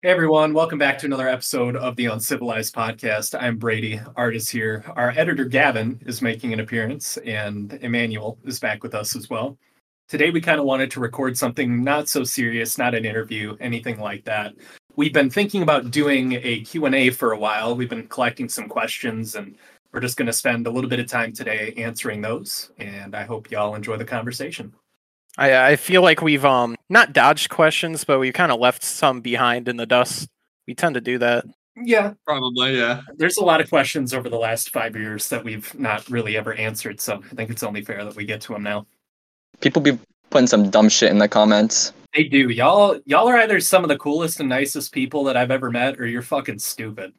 Hey everyone, welcome back to another episode of the Uncivilized Podcast. I'm Brady, artist here. Our editor Gavin is making an appearance, and Emmanuel is back with us as well. Today we kind of wanted to record something not so serious, not an interview, anything like that. We've been thinking about doing a Q&A for a while. We've been collecting some questions and we're just going to spend a little bit of time today answering those, and I hope y'all enjoy the conversation. I I feel like we've um not dodged questions, but we've kind of left some behind in the dust. We tend to do that. Yeah, Probably, yeah. there's a lot of questions over the last five years that we've not really ever answered, so I think it's only fair that we get to them now. People be putting some dumb shit in the comments. They do. Y'all y'all are either some of the coolest and nicest people that I've ever met, or you're fucking stupid.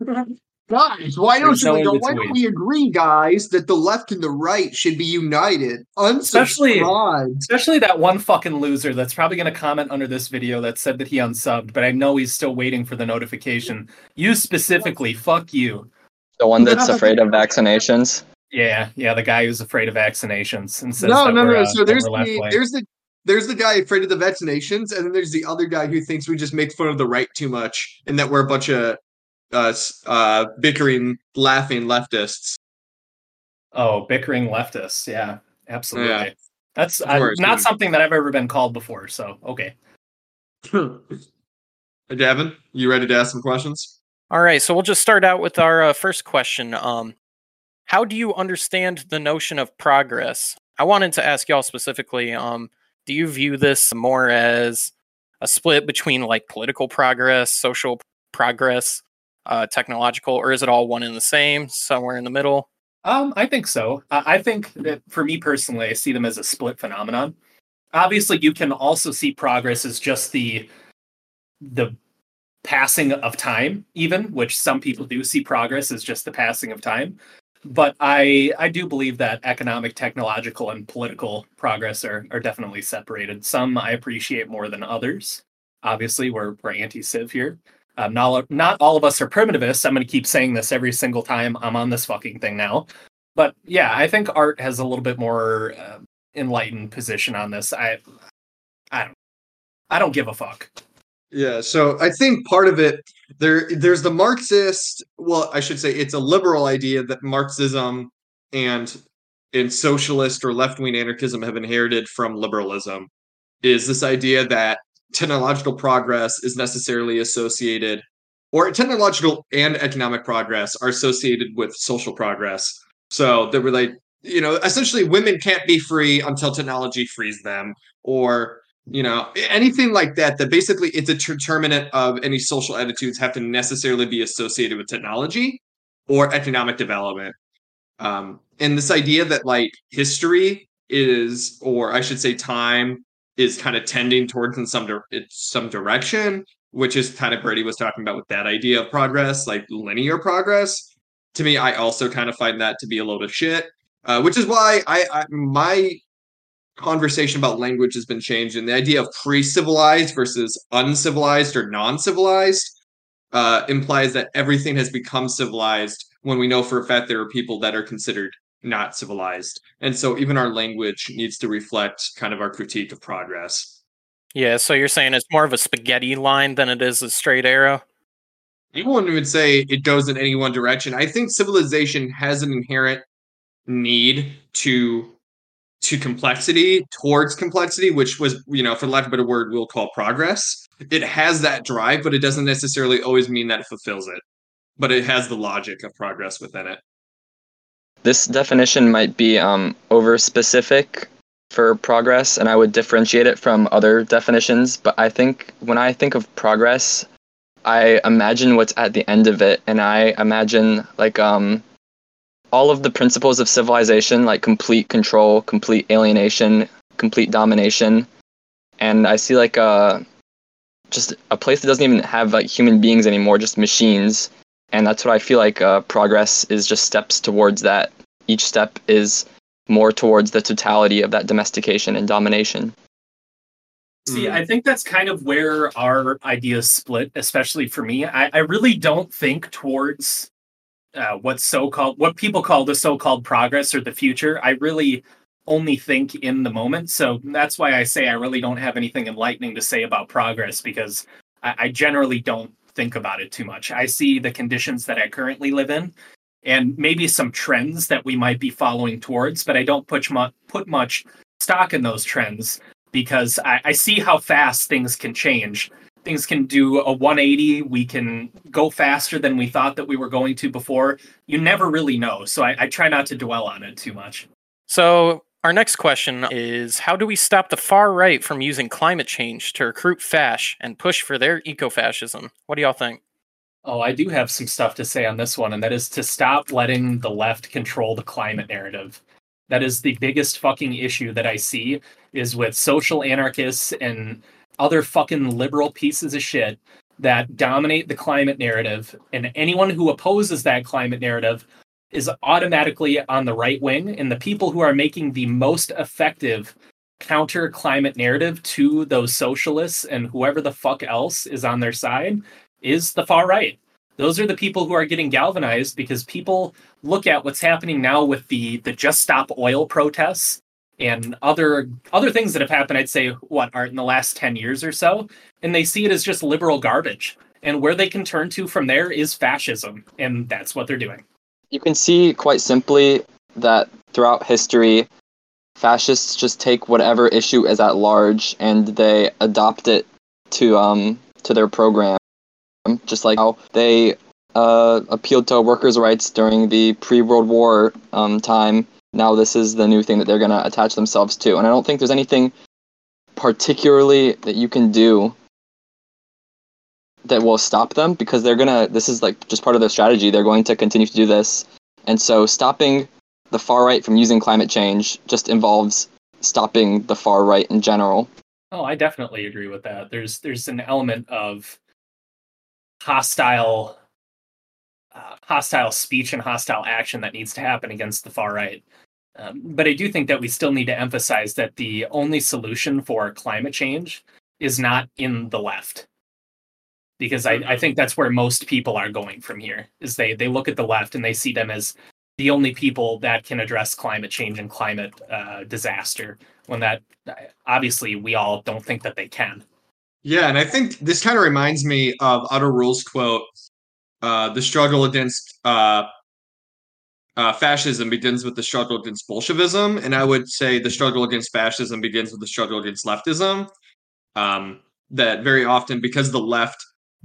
Guys, why don't There's you? no in why don't we agree, guys, that the left and the right should be united? Especially- Especially that one fucking loser that's probably gonna comment under this video that said that he unsubbed, but I know he's still waiting for the notification. You specifically, fuck you. The one that's afraid of vaccinations. Yeah, yeah, the guy who's afraid of vaccinations and says No, that no, we're, no. uh, So there's the left-wing. there's the there's the guy afraid of the vaccinations, and then there's the other guy who thinks we just make fun of the right too much, and that we're a bunch of uh, uh bickering, laughing leftists. Oh, bickering leftists. Yeah, absolutely. Yeah. That's uh, course, not dude. something that I've ever been called before. So okay. Davin, you ready to ask some questions? All right, so we'll just start out with our uh, first question. Um, how do you understand the notion of progress? I wanted to ask y'all specifically. Um, do you view this more as a split between like political progress, social progress, uh, technological, or is it all one and the same, somewhere in the middle? Um, I think so. I I think that for me personally, I see them as a split phenomenon. Obviously, you can also see progress as just the the passing of time, even which some people do see progress as just the passing of time. But I I do believe that economic, technological, and political progress are are definitely separated. Some I appreciate more than others. Obviously, we're we're anti-civ here. Um, not, not all of us are primitivists. I'm going to keep saying this every single time I'm on this fucking thing now. But yeah, I think art has a little bit more uh, enlightened position on this. I, I don't, I don't give a fuck. Yeah, so I think part of it there there's the Marxist, well, I should say it's a liberal idea that Marxism and and socialist or left-wing anarchism have inherited from liberalism is this idea that technological progress is necessarily associated or technological and economic progress are associated with social progress. So they were like, you know, essentially women can't be free until technology frees them or you know anything like that that basically it's a determinant of any social attitudes have to necessarily be associated with technology or economic development um and this idea that like history is or i should say time is kind of tending towards in some it's some direction which is kind of brady was talking about with that idea of progress like linear progress. To me i also kind of find that to be a load of shit uh, which is why I, I my conversation about language has been changed and the idea of pre-civilized versus uncivilized or non-civilized uh, implies that everything has become civilized when we know for a fact there are people that are considered not civilized and so even our language needs to reflect kind of our critique of progress Yeah, so you're saying it's more of a spaghetti line than it is a straight arrow? I wouldn't even say it goes in any one direction. I think civilization has an inherent need to to complexity towards complexity, which was, you know, for lack of a better word, we'll call progress. It has that drive, but it doesn't necessarily always mean that it fulfills it. But it has the logic of progress within it. This definition might be um, over specific for progress, and I would differentiate it from other definitions. But I think when I think of progress, I imagine what's at the end of it, and I imagine like um, all of the principles of civilization, like complete control, complete alienation, complete domination, and I see like a just a place that doesn't even have like human beings anymore, just machines and that's what I feel like uh, progress is just steps towards that. Each step is more towards the totality of that domestication and domination. See, Mm. I think that's kind of where our ideas split, especially for me. I, I really don't think towards uh, what's so-called what people call the so-called progress or the future. I really only think in the moment. So that's why I say I really don't have anything enlightening to say about progress because I, I generally don't think about it too much. I see the conditions that I currently live in and maybe some trends that we might be following towards, but I don't put much put much stock in those trends because I, I see how fast things can change. Things can do a 180. We can go faster than we thought that we were going to before. You never really know, so I, I try not to dwell on it too much. So our next question is How do we stop the far right from using climate change to recruit fash and push for their eco-fascism? What do y'all think? Oh, I do have some stuff to say on this one, and that is to stop letting the left control the climate narrative. That is the biggest fucking issue that I see is with social anarchists and other fucking liberal pieces of shit that dominate the climate narrative. And anyone who opposes that climate narrative is automatically on the right wing. And the people who are making the most effective counter climate narrative to those socialists and whoever the fuck else is on their side is the far right. Those are the people who are getting galvanized because people look at what's happening now with the the just stop oil protests and other other things that have happened i'd say what are in the last 10 years or so and they see it as just liberal garbage and where they can turn to from there is fascism and that's what they're doing you can see quite simply that throughout history fascists just take whatever issue is at large and they adopt it to um to their program just like how they uh, appealed to workers' rights during the pre-World War um, time. Now this is the new thing that they're going to attach themselves to, and I don't think there's anything particularly that you can do that will stop them because they're gonna. This is like just part of their strategy. They're going to continue to do this, and so stopping the far right from using climate change just involves stopping the far right in general. Oh, I definitely agree with that. There's there's an element of hostile uh, hostile speech and hostile action that needs to happen against the far right. Um, but I do think that we still need to emphasize that the only solution for climate change is not in the left. Because I, I think that's where most people are going from here. Is they they look at the left and they see them as the only people that can address climate change and climate uh, disaster. When that obviously we all don't think that they can. Yeah, and I think this kind of reminds me of Otto Rühle's quote uh, the struggle against uh, uh, fascism begins with the struggle against Bolshevism, and I would say the struggle against fascism begins with the struggle against leftism. Um, that very often, because the left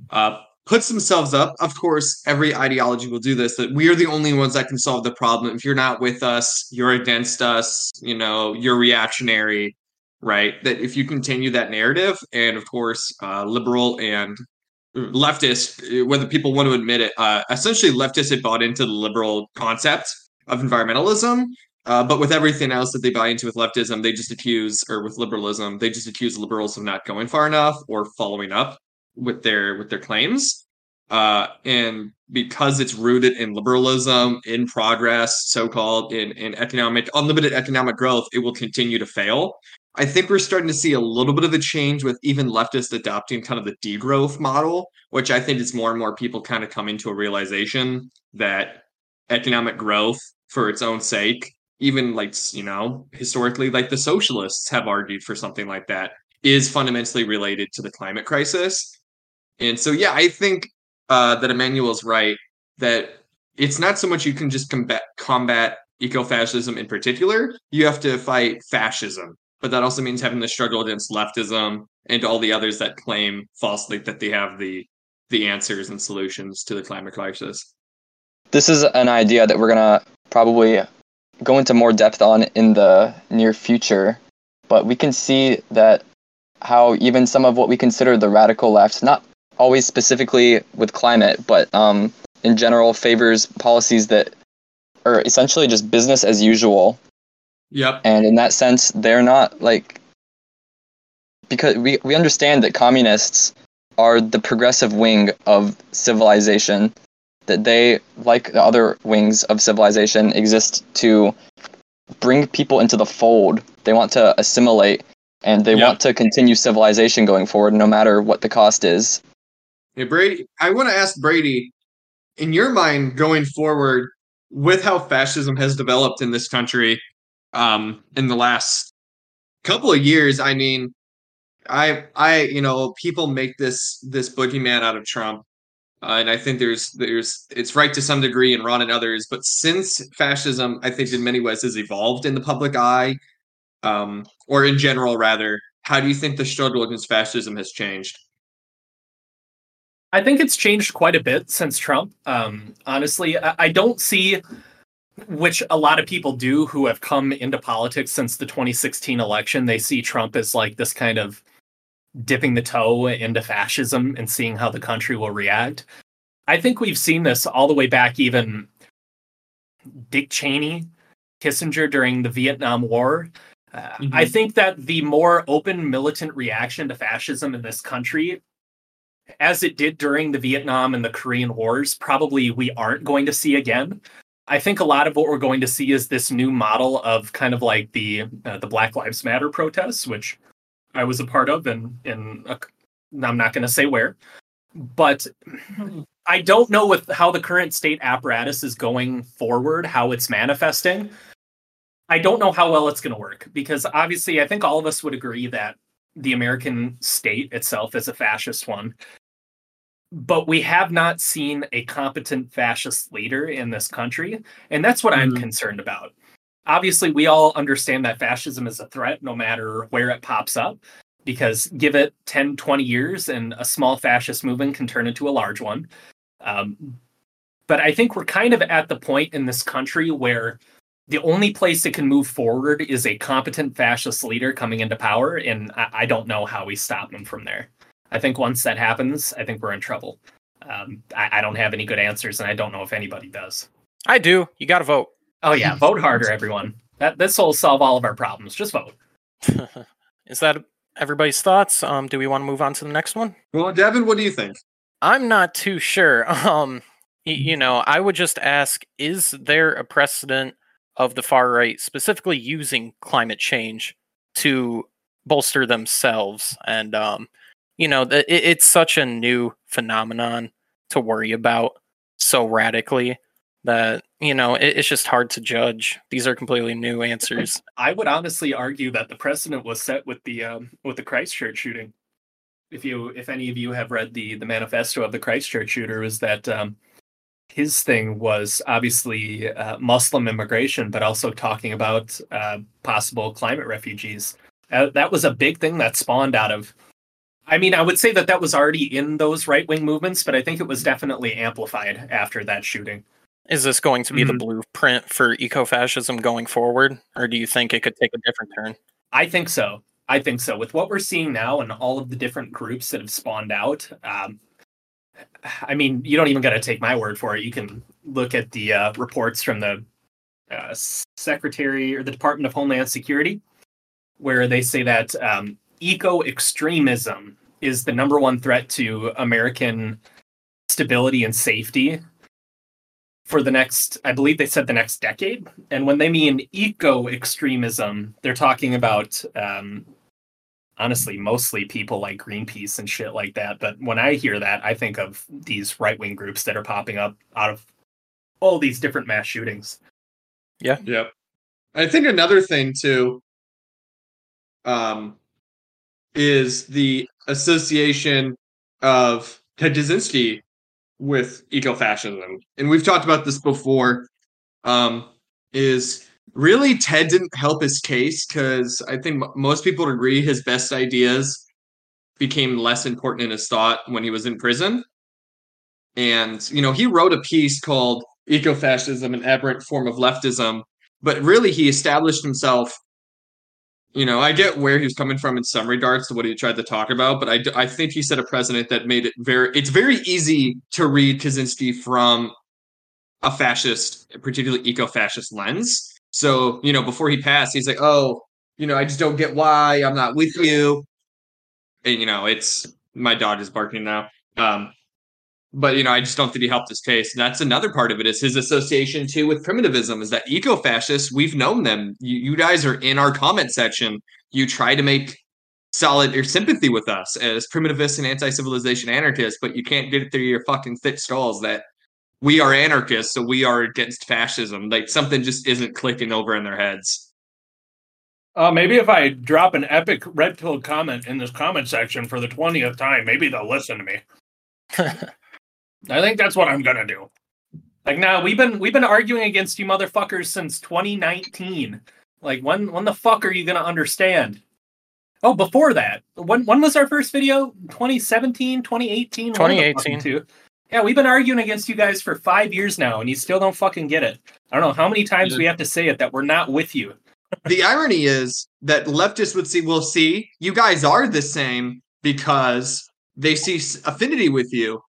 uh, puts themselves up, of course, every ideology will do this. That we are the only ones that can solve the problem. If you're not with us, you're against us. You know, you're reactionary right? That if you continue that narrative, and of course, uh, liberal and leftist, whether people want to admit it, uh, essentially leftists had bought into the liberal concept of environmentalism. Uh, but with everything else that they buy into with leftism, they just accuse, or with liberalism, they just accuse liberals of not going far enough or following up with their with their claims. Uh, and because it's rooted in liberalism, in progress, so called, in, in economic, unlimited economic growth, it will continue to fail. I think we're starting to see a little bit of a change with even leftists adopting kind of the degrowth model, which I think is more and more people kind of coming to a realization that economic growth for its own sake, even like, you know, historically, like the socialists have argued for something like that, is fundamentally related to the climate crisis. And so, yeah, I think uh, that Emmanuel's right that it's not so much you can just combat, combat eco-fascism in particular, you have to fight fascism but that also means having to struggle against leftism and all the others that claim falsely that they have the the answers and solutions to the climate crisis. This is an idea that we're gonna probably go into more depth on in the near future, but we can see that how even some of what we consider the radical left, not always specifically with climate, but um, in general, favors policies that are essentially just business as usual Yep. And in that sense, they're not like because we we understand that communists are the progressive wing of civilization that they like the other wings of civilization exist to bring people into the fold. They want to assimilate and they yep. want to continue civilization going forward no matter what the cost is. Hey Brady, I want to ask Brady in your mind going forward with how fascism has developed in this country um, in the last couple of years. I mean, I I you know people make this this boogeyman out of Trump, uh, and I think there's there's it's right to some degree and wrong in others. But since fascism, I think in many ways has evolved in the public eye, um, or in general rather, how do you think the struggle against fascism has changed? I think it's changed quite a bit since Trump. Um, honestly, I, I don't see which a lot of people do who have come into politics since the 2016 election. They see Trump as like this kind of dipping the toe into fascism and seeing how the country will react. I think we've seen this all the way back, even Dick Cheney, Kissinger during the Vietnam War. Uh, mm-hmm. I think that the more open militant reaction to fascism in this country, as it did during the Vietnam and the Korean Wars, probably we aren't going to see again. I think a lot of what we're going to see is this new model of kind of like the uh, the Black Lives Matter protests, which I was a part of, and in I'm not going to say where, but I don't know with how the current state apparatus is going forward, how it's manifesting. I don't know how well it's going to work because obviously, I think all of us would agree that the American state itself is a fascist one but we have not seen a competent fascist leader in this country. And that's what mm-hmm. I'm concerned about. Obviously, we all understand that fascism is a threat no matter where it pops up, because give it 10, 20 years and a small fascist movement can turn into a large one. Um, but I think we're kind of at the point in this country where the only place it can move forward is a competent fascist leader coming into power. And I, I don't know how we stop them from there. I think once that happens, I think we're in trouble. Um, I, I, don't have any good answers, and I don't know if anybody does. I do. You got to vote. Oh yeah, vote harder, everyone. That this will solve all of our problems. Just vote. Is that everybody's thoughts? Um, do we want to move on to the next one? Well, Devin, what do you think? I'm not too sure. Um, you know, I would just ask: Is there a precedent of the far right specifically using climate change to bolster themselves? And um, you know, it, it's such a new phenomenon to worry about so radically that you know it, it's just hard to judge. These are completely new answers. I would honestly argue that the precedent was set with the um, with the Christchurch shooting. If you, if any of you have read the the manifesto of the Christchurch shooter, is that um, his thing was obviously uh, Muslim immigration, but also talking about uh, possible climate refugees. Uh, that was a big thing that spawned out of I mean, I would say that that was already in those right wing movements, but I think it was definitely amplified after that shooting. Is this going to be mm-hmm. the blueprint for ecofascism going forward, or do you think it could take a different turn? I think so. I think so. With what we're seeing now and all of the different groups that have spawned out, um, I mean, you don't even got to take my word for it. You can look at the uh, reports from the uh, Secretary or the Department of Homeland Security, where they say that um, eco extremism is the number one threat to American stability and safety for the next, I believe they said the next decade. And when they mean eco extremism, they're talking about, um, honestly, mostly people like Greenpeace and shit like that. But when I hear that, I think of these right wing groups that are popping up out of all these different mass shootings. Yeah. Yep. I think another thing too, um, is the association of Ted Kaczynski with ecofascism. And we've talked about this before. Um, is really Ted didn't help his case because I think m- most people would agree his best ideas became less important in his thought when he was in prison. And, you know, he wrote a piece called Ecofascism, an aberrant form of leftism, but really he established himself you know, I get where he was coming from in some regards to what he tried to talk about, but I, I think he set a precedent that made it very, it's very easy to read Kaczynski from a fascist, particularly eco fascist lens. So, you know, before he passed, he's like, oh, you know, I just don't get why I'm not with you. And, you know, it's my dog is barking now. Um, but you know, I just don't think he helped his case. And that's another part of it is his association too with primitivism. Is that eco-fascists? We've known them. You, you guys are in our comment section. You try to make solid your sympathy with us as primitivists and anti-civilization anarchists, but you can't get it through your fucking thick skulls that we are anarchists, so we are against fascism. Like something just isn't clicking over in their heads. Uh, maybe if I drop an epic red pill comment in this comment section for the twentieth time, maybe they'll listen to me. I think that's what I'm gonna do. Like now, we've been we've been arguing against you motherfuckers since 2019. Like when when the fuck are you gonna understand? Oh, before that, when when was our first video? 2017, 2018, One of 2018. Two. Yeah, we've been arguing against you guys for five years now, and you still don't fucking get it. I don't know how many times we have to say it that we're not with you. the irony is that leftists would see, well, see, you guys are the same because they see affinity with you.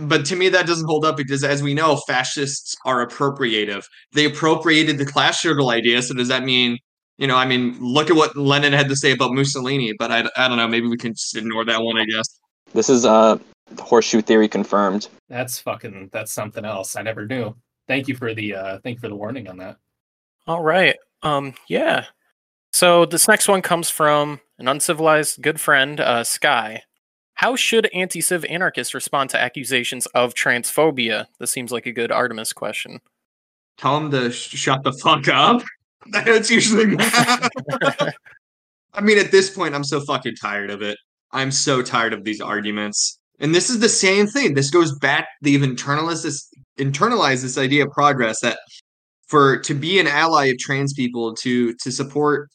But to me, that doesn't hold up because, as we know, fascists are appropriative. They appropriated the class struggle idea. So does that mean, you know, I mean, look at what Lenin had to say about Mussolini. But I, I don't know. Maybe we can just ignore that one. I guess. This is uh horseshoe theory confirmed. That's fucking that's something else. I never knew. Thank you for the uh thank you for the warning on that. All right. Um, yeah. So this next one comes from an uncivilized good friend, uh, Sky. How should anti-civ anarchists respond to accusations of transphobia? This seems like a good Artemis question. Tell them to sh- shut the fuck up. That's usually. I mean, at this point, I'm so fucking tired of it. I'm so tired of these arguments. And this is the same thing. This goes back. They've internalized this, internalized this idea of progress that for to be an ally of trans people, to to support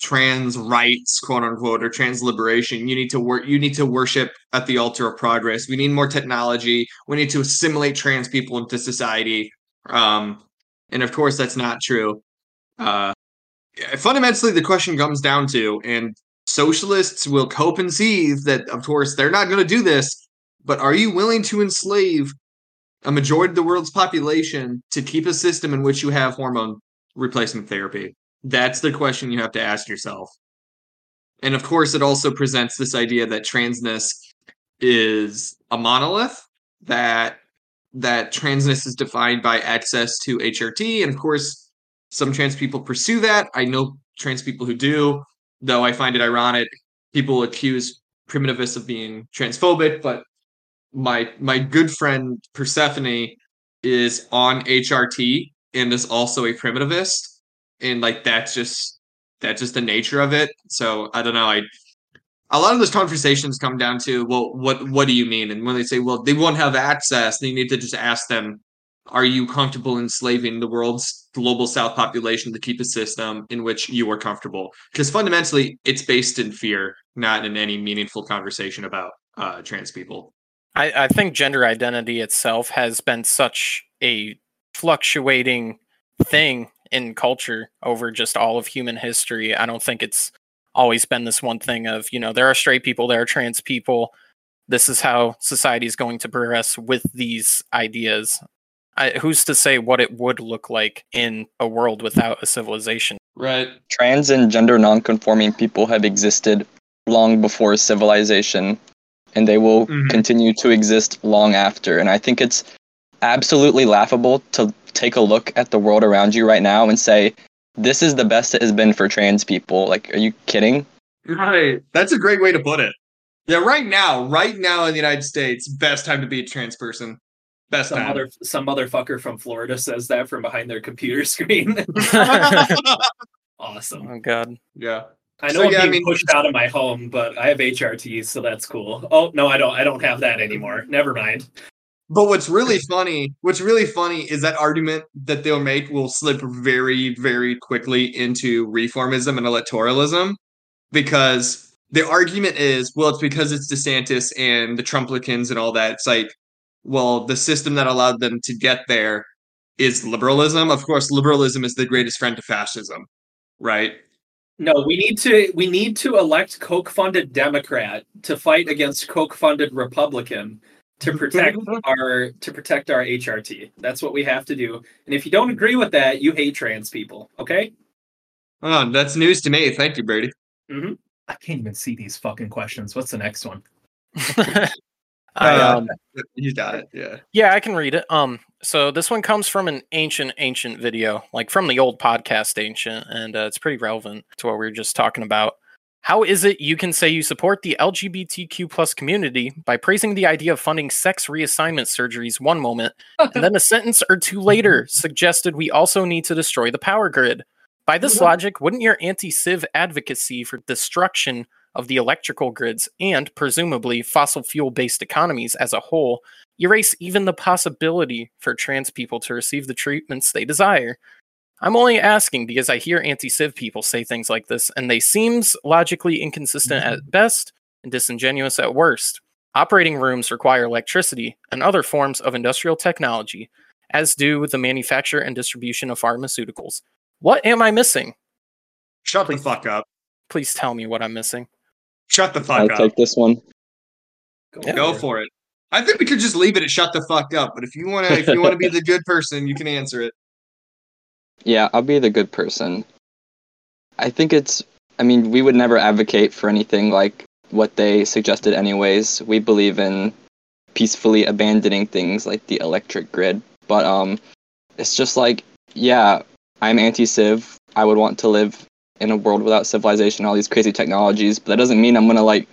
trans rights, quote unquote, or trans liberation, you need to work. You need to worship at the altar of progress. We need more technology. We need to assimilate trans people into society. Um, and of course, that's not true. Uh, fundamentally, the question comes down to, and socialists will co-conceive that, of course, they're not going to do this. But are you willing to enslave a majority of the world's population to keep a system in which you have hormone replacement therapy? That's the question you have to ask yourself. And of course, it also presents this idea that transness is a monolith, that that transness is defined by access to HRT. And of course, some trans people pursue that. I know trans people who do, though I find it ironic. People accuse primitivists of being transphobic, but my my good friend Persephone is on HRT and is also a primitivist. And like that's just that's just the nature of it. So I don't know. I a lot of those conversations come down to well what what do you mean and when they say well they won't have access you need to just ask them are you comfortable enslaving the world's global south population to keep a system in which you are comfortable because fundamentally it's based in fear not in any meaningful conversation about uh, trans people I, I think gender identity itself has been such a fluctuating thing in culture over just all of human history. I don't think it's always been this one thing of, you know, there are straight people, there are trans people. This is how society is going to progress with these ideas. I, who's to say what it would look like in a world without a civilization? right Trans and gender nonconforming people have existed long before civilization, and they will Mhm. continue to exist long after. And I think it's absolutely laughable to take a look at the world around you right now and say, this is the best it has been for trans people. Like, are you kidding? right that's a great way to put it yeah right now right now in the united states best time to be a trans person best Some time other some motherfucker from Florida says that from behind their computer screen. awesome. Oh god. yeah I know So, I'm yeah, I being mean- pushed out of my home, but I have HRTs, so that's cool. Oh no, I don't. I don't have that anymore. Never mind. But what's really funny, what's really funny is that argument that they'll make will slip very, very quickly into reformism and electoralism because the argument is, well, it's because it's DeSantis and the Trumplicans and all that. It's like, well, the system that allowed them to get there is liberalism. Of course, liberalism is the greatest friend to fascism, right? No, we need to we need to elect Koch funded Democrat to fight against Koch funded Republican to protect our to protect our HRT. That's what we have to do. And if you don't agree with that, you hate trans people. Okay? Oh, that's news to me. Thank you, Brady. I can't even see these fucking questions. What's the next one? I, Uh, um, You got it. Yeah. Yeah, I can read it. Um, so this one comes from an ancient, ancient video, like from the old podcast Ancient, and uh, it's pretty relevant to what we were just talking about. How is it you can say you support the LGBTQ plus community by praising the idea of funding sex reassignment surgeries one moment, and then a sentence or two later suggested we also need to destroy the power grid? By this logic, wouldn't your anti civ advocacy for destruction of the electrical grids and presumably fossil fuel based economies as a whole erase even the possibility for trans people to receive the treatments they desire? I'm only asking because I hear anti civ people say things like this, and they seems logically inconsistent at mm-hmm. best and disingenuous at worst. Operating rooms require electricity and other forms of industrial technology, as do the manufacture and distribution of pharmaceuticals. What am I missing? Shut the fuck up. Please tell me what I'm missing. Shut the I'll fuck up. take this one. Yeah. Go for it. I think we could just leave it at shut the fuck up. But if you wanna, if you wanna be the good person, you can answer it. Yeah, I'll be the good person. I think it's. I mean, we would never advocate for anything like what they suggested, anyways. We believe in peacefully abandoning things like the electric grid. But um, it's just like, yeah, I'm anti-civ. I would want to live in a world without civilization, all these crazy technologies. But that doesn't mean I'm gonna like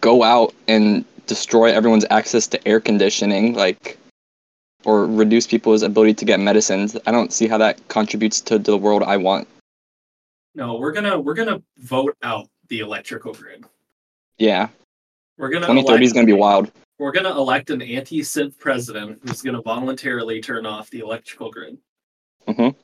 go out and destroy everyone's access to air conditioning, like, or reduce people's ability to get medicines. I don't see how that contributes to the world I want. No, we're gonna we're gonna vote out the electrical grid. Yeah, We're gonna 2030 is gonna be wild. We're gonna elect an anti-civ president who's gonna voluntarily turn off the electrical grid. Mm-hmm.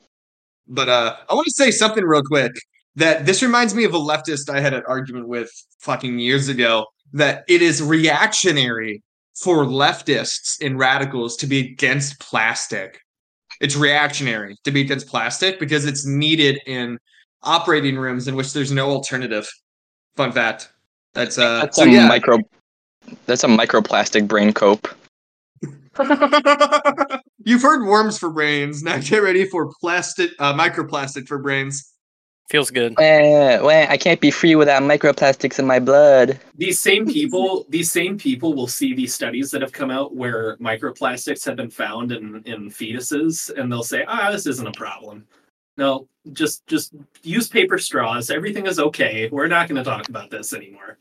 But uh, I want to say something real quick. That this reminds me of a leftist I had an argument with fucking years ago. That it is reactionary for leftists and radicals to be against plastic. It's reactionary to be against plastic because it's needed in operating rooms in which there's no alternative. Fun fact. That's uh. That's so a yeah. micro. That's a microplastic brain cope. You've heard worms for brains. Now get ready for plastic, uh, microplastic for brains. Feels good. Well, well, I can't be free without microplastics in my blood. These same people, these same people will see these studies that have come out where microplastics have been found in, in fetuses, and they'll say, "Ah, this isn't a problem." No, just just use paper straws. Everything is okay. We're not going to talk about this anymore.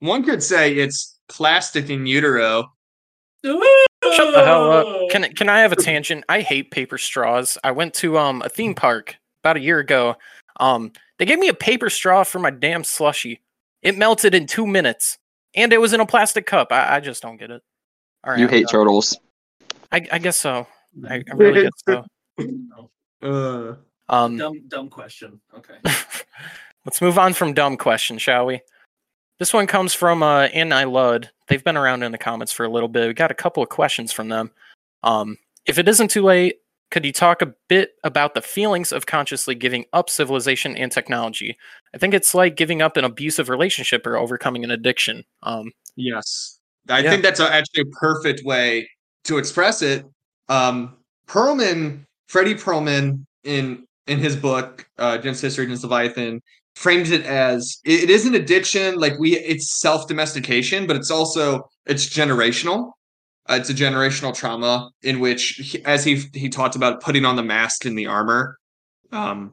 One could say it's plastic in utero. Shut the hell up. Can can I have a tangent? I hate paper straws. I went to um a theme park about a year ago. Um, they gave me a paper straw for my damn slushy. It melted in two minutes, and it was in a plastic cup. I, I just don't get it. All right, You I'm hate done. turtles. I, I guess so. I, I really guess so. Uh, Um, dumb dumb question. Okay. Let's move on from dumb question, shall we? This one comes from uh, Anni Ludd. They've been around in the comments for a little bit. We got a couple of questions from them. Um, if it isn't too late, could you talk a bit about the feelings of consciously giving up civilization and technology? I think it's like giving up an abusive relationship or overcoming an addiction. Um, yes, I Yeah. think that's actually a perfect way to express it. Um, Perlman, Fredy Perlman, in in his book uh, Against History Against Leviathan, frames it as it, it is an addiction. Like we, it's self domestication, but it's also it's generational. Uh, it's a generational trauma in which, he, as he he talked about, putting on the mask and the armor. Um,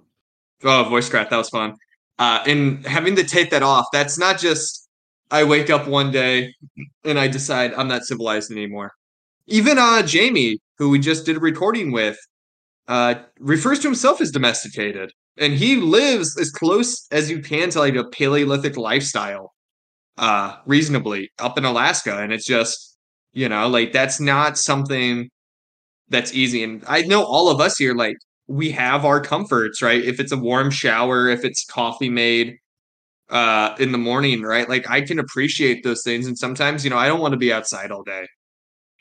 oh, voice crack, that was fun. Uh, and having to take that off, that's not just I wake up one day and I decide I'm not civilized anymore. Even uh, Jamie, who we just did a recording with, uh, refers to himself as domesticated, and he lives as close as you can to like a Paleolithic lifestyle, uh, reasonably up in Alaska, and it's just you know like that's not something that's easy. And I know all of us here like we have our comforts, right? If it's a warm shower, if it's coffee made uh in the morning, right? Like I can appreciate those things and sometimes, you know, I don't want to be outside all day.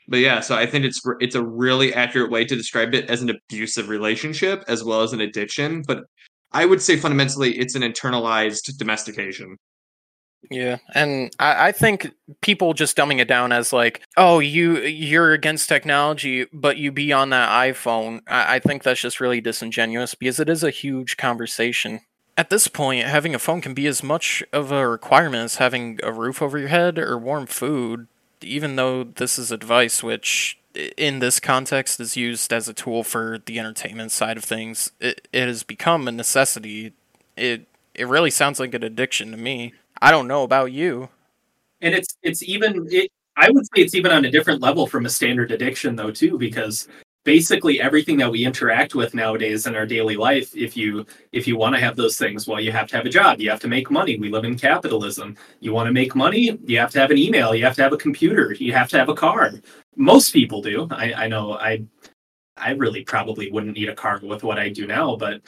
But yeah, so I think it's it's a really accurate way to describe it as an abusive relationship as well as an addiction, but I would say fundamentally it's an internalized domestication. Yeah, and I, I think people just dumbing it down as like, oh, you you're against technology, but you be on that iPhone. I, I think that's just really disingenuous because it is a huge conversation. At this point, having a phone can be as much of a requirement as having a roof over your head or warm food. Even though this is a device which, in this context, is used as a tool for the entertainment side of things, it, it has become a necessity. It it really sounds like an addiction to me. I don't know about you. and it's it's even it, i would say it's even on a different level from a standard addiction though too because basically everything that we interact with nowadays in our daily life if you if you want to have those things well you have to have a job you have to make money. We live in capitalism. You want to make money you have to have an email you have to have a computer you have to have a car. Most people do. I, I know i i really probably wouldn't need a car with what i do now but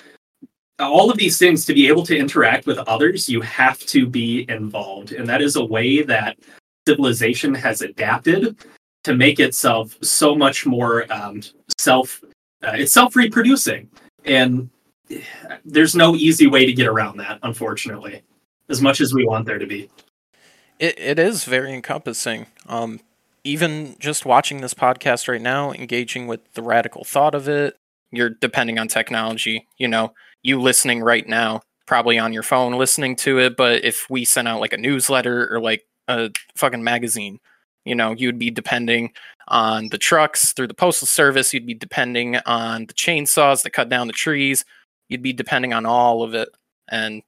all of these things to be able to interact with others you have to be involved. And that is a way that civilization has adapted to make itself so much more um, self uh, it's self reproducing and there's no easy way to get around that unfortunately as much as we want there to be. It, it is very encompassing. Um, even just watching this podcast right now engaging with the radical thought of it you're depending on technology you know you listening right now probably on your phone listening to it but if we sent out like a newsletter or like a fucking magazine you know, you'd be depending on the trucks through the postal service. You'd be depending on the chainsaws that cut down the trees. You'd be depending on all of it. And,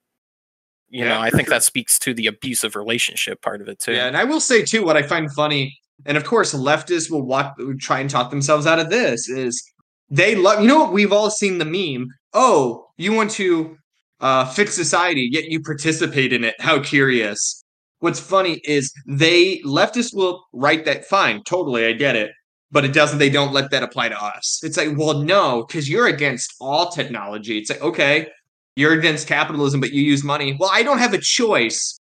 you yeah, know, I think sure. that speaks to the abusive relationship part of it too. Yeah. And I will say too, what I find funny, and of course, leftists will watch, try and talk themselves out of this is they love, you know what? We've all seen the meme. Oh, you want to uh, fix society, yet you participate in it. How curious what's funny is they leftists will write that fine, totally, I get it. But it doesn't, they don't let that apply to us. It's like, well, no, because you're against all technology. It's like, okay, you're against capitalism, but you use money. Well, I don't have a choice.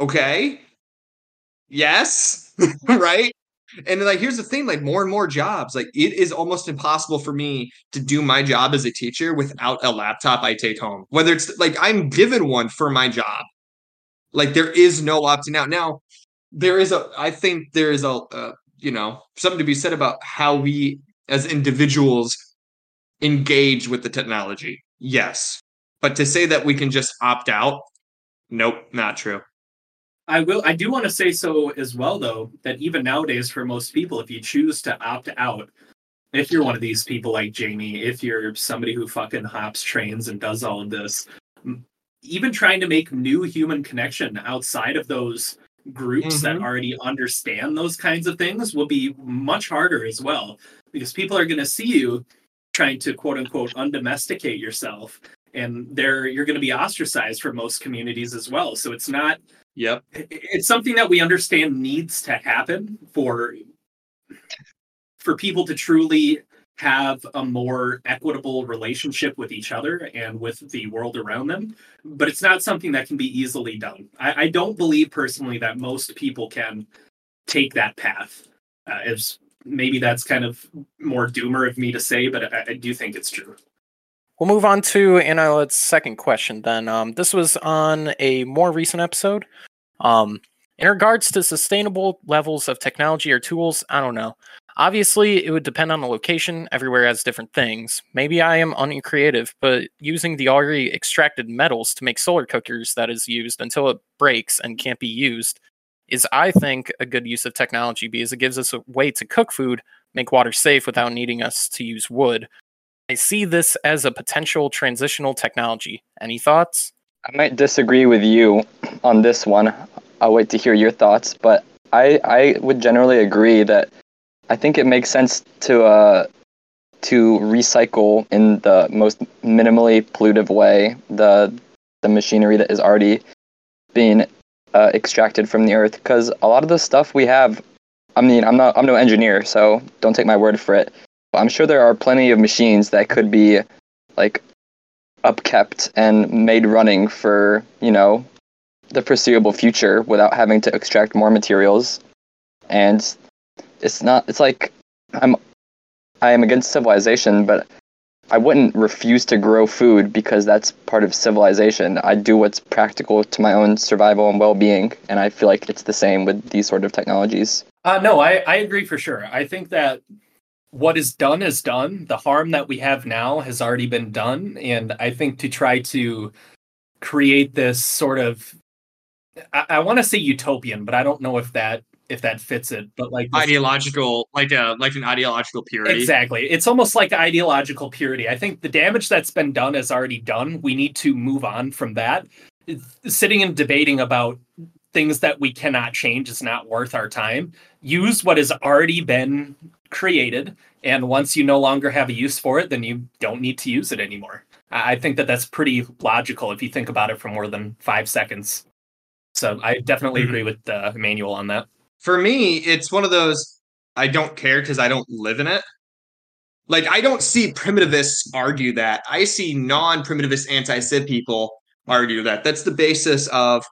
Okay. Yes. right. And like, here's the thing like, more and more jobs, like, it is almost impossible for me to do my job as a teacher without a laptop I take home. Whether it's like I'm given one for my job, like there is no opting out. Now, there is a. I think there is a. Uh, you know, something to be said about how we as individuals engage with the technology. Yes, but to say that we can just opt out, nope, not true. I will. I do want to say so as well, though, that even nowadays, for most people, if you choose to opt out, if you're one of these people like Jamie, if you're somebody who fucking hops trains and does all of this, even trying to make new human connection outside of those groups mm-hmm. that already understand those kinds of things will be much harder as well because people are going to see you trying to quote unquote undomesticate yourself and there you're going to be ostracized from most communities as well so it's not yep it's something that we understand needs to happen for for people to truly have a more equitable relationship with each other and with the world around them. But it's not something that can be easily done. I, I don't believe personally that most people can take that path. Uh, as maybe that's kind of more doomer of me to say, but I, I do think it's true. We'll move on to Anna's second question then. Um, this was on a more recent episode. Um, in regards to sustainable levels of technology or tools, I don't know. Obviously, it would depend on the location. Everywhere has different things. Maybe I am uncreative, but using the already extracted metals to make solar cookers that is used until it breaks and can't be used is, I think, a good use of technology because it gives us a way to cook food, make water safe without needing us to use wood. I see this as a potential transitional technology. Any thoughts? I might disagree with you on this one. I'll wait to hear your thoughts, but I, I would generally agree that I think it makes sense to uh, to recycle in the most minimally pollutive way the the machinery that is already being uh, extracted from the earth because a lot of the stuff we have i mean i'm not i'm no engineer so don't take my word for it i'm sure there are plenty of machines that could be like upkept and made running for you know the foreseeable future without having to extract more materials. And it's not it's like i'm i am against civilization but i wouldn't refuse to grow food because that's part of civilization. I do what's practical to my own survival and well-being and i feel like it's the same with these sort of technologies. Uh, no I, I agree for sure. I think that what is done is done the harm that we have now has already been done and i think to try to create this sort of I, I want to say utopian, but I don't know if that if that fits it, but like this, ideological, like a like an ideological purity. Exactly. It's almost like ideological purity. I think the damage that's been done is already done. We need to move on from that. Sitting and debating about things that we cannot change is not worth our time. Use what has already been created, and once you no longer have a use for it, then you don't need to use it anymore. I think that that's pretty logical if you think about it for more than five seconds. So I definitely Mhm. agree with uh, Emmanuel on that. For me, it's one of those I don't care because I don't live in it. Like I don't see primitivists argue that. I see non-primitivist anti-civ people argue that. That's the basis of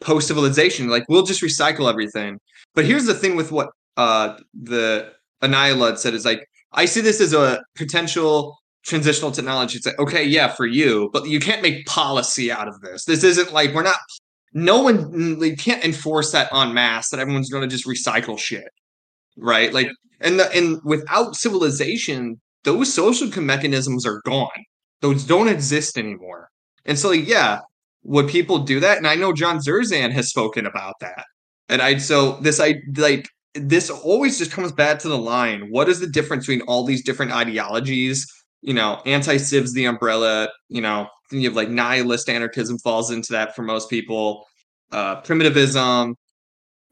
post-civilization. Like we'll just recycle everything. But here's the thing with what uh the Annihilad said is like I see this as a potential transitional technology. It's like, okay, yeah, for you, but you can't make policy out of this. This isn't like we're not no one mm, they can't enforce that en masse that everyone's gonna just recycle shit. Right? Like and the and without civilization, those social mechanisms are gone. Those don't exist anymore. And so like, yeah, would people do that? And I know John Zerzan has spoken about that. And I so this I like this always just comes back to the line. What is the difference between all these different ideologies? You know, anti-civ's the umbrella, you know, then you have like nihilist anarchism falls into that for most people. Uh primitivism,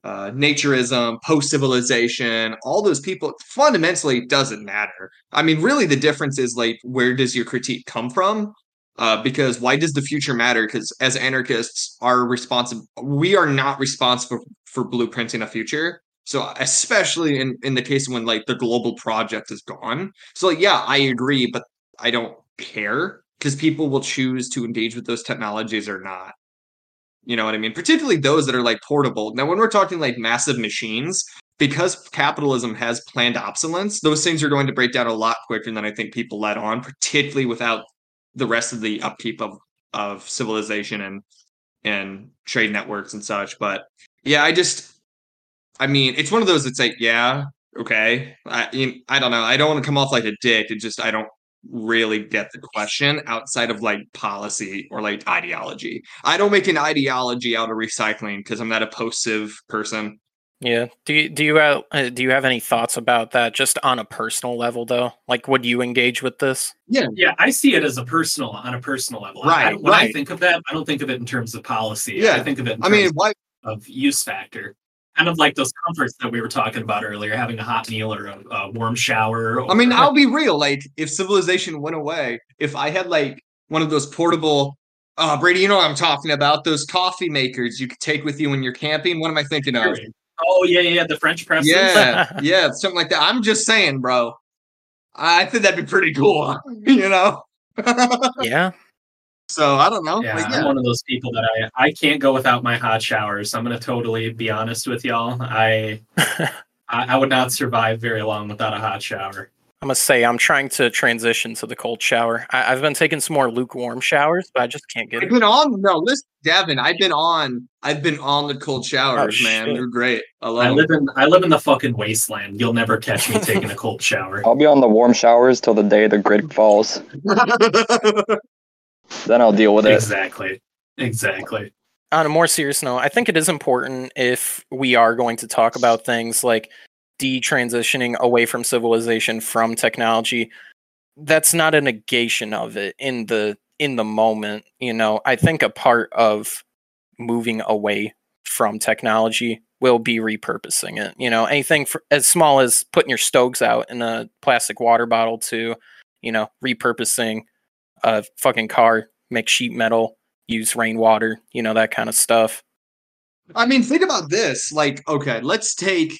uh naturism, post-civilization, all those people fundamentally doesn't matter. I mean, really the difference is like where does your critique come from? uh, because why does the future matter? Because as anarchists, are responsible. We are not responsible for blueprinting a future. So especially in in the case when like the global project is gone. So like, yeah, I agree, but I don't care because people will choose to engage with those technologies or not. You know what I mean? Particularly those that are like portable. Now, when we're talking like massive machines, because capitalism has planned obsolescence, those things are going to break down a lot quicker than I think people let on, particularly without the rest of the upkeep of of civilization and and trade networks and such. But yeah, I just, I mean, it's one of those that's like, yeah, okay, I you- I don't know, I don't want to come off like a dick. It just I don't really get the question outside of like policy or like ideology. I don't make an ideology out of recycling because I'm not a post-civ person. Yeah. Do you do you have uh, do you have any thoughts about that just on a personal level though? Like would you engage with this? Yeah, Yeah, I see it as a personal on a personal level. Right, I, when I think of that, I don't think of it in terms of policy. Yeah, I think of it in I mean, why? of use factor. Kind of like those comforts that we were talking about earlier, having a hot meal or a, a warm shower. Or, I mean, I'll be real. Like, if civilization went away, if I had like one of those portable, uh, Brady, you know what I'm talking about? Those coffee makers you could take with you when you're camping. What am I thinking of? Oh yeah, yeah, the French press. Yeah, yeah, something like that. I'm just saying, bro. I think that'd be pretty cool. You know. yeah. So I don't know. Yeah, Like, I'm one of those people that I I can't go without my hot showers. I'm gonna totally be honest with y'all. I I, I would not survive very long without a hot shower. I must say I'm trying to transition to the cold shower. I, I've been taking some more lukewarm showers, but I just can't get I've it. been on. No, listen, Devin. I've been on. I've been on the cold showers, oh, man. shit. They're great. I love I them. live in I live in the fucking wasteland. You'll never catch me taking a cold shower. I'll be on the warm showers till the day the grid falls. Then I'll deal with it. Exactly. Exactly. on a more serious note, I think it is important if we are going to talk about things like detransitioning away from civilization from technology. That's not a negation of it in the in the moment. You know, I think a part of moving away from technology will be repurposing it. You know, anything for, as small as putting your stoves out in a plastic water bottle to, you know, repurposing a fucking car, make sheet metal, use rainwater, you know, that kind of stuff. I mean, think about this. Like, okay, let's take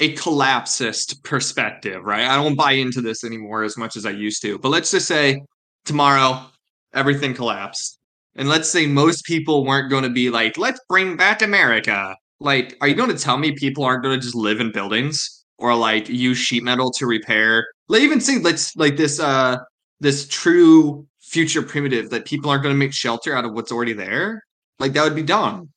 a collapsist perspective, right? I don't buy into this anymore as much as I used to. But let's just say tomorrow everything collapsed. And let's say most people weren't going to be like, let's bring back America. Like, are you going to tell me people aren't going to just live in buildings or like use sheet metal to repair? Like, even say let's like this uh this true future primitive that people aren't going to make shelter out of what's already there. Like that would be dumb.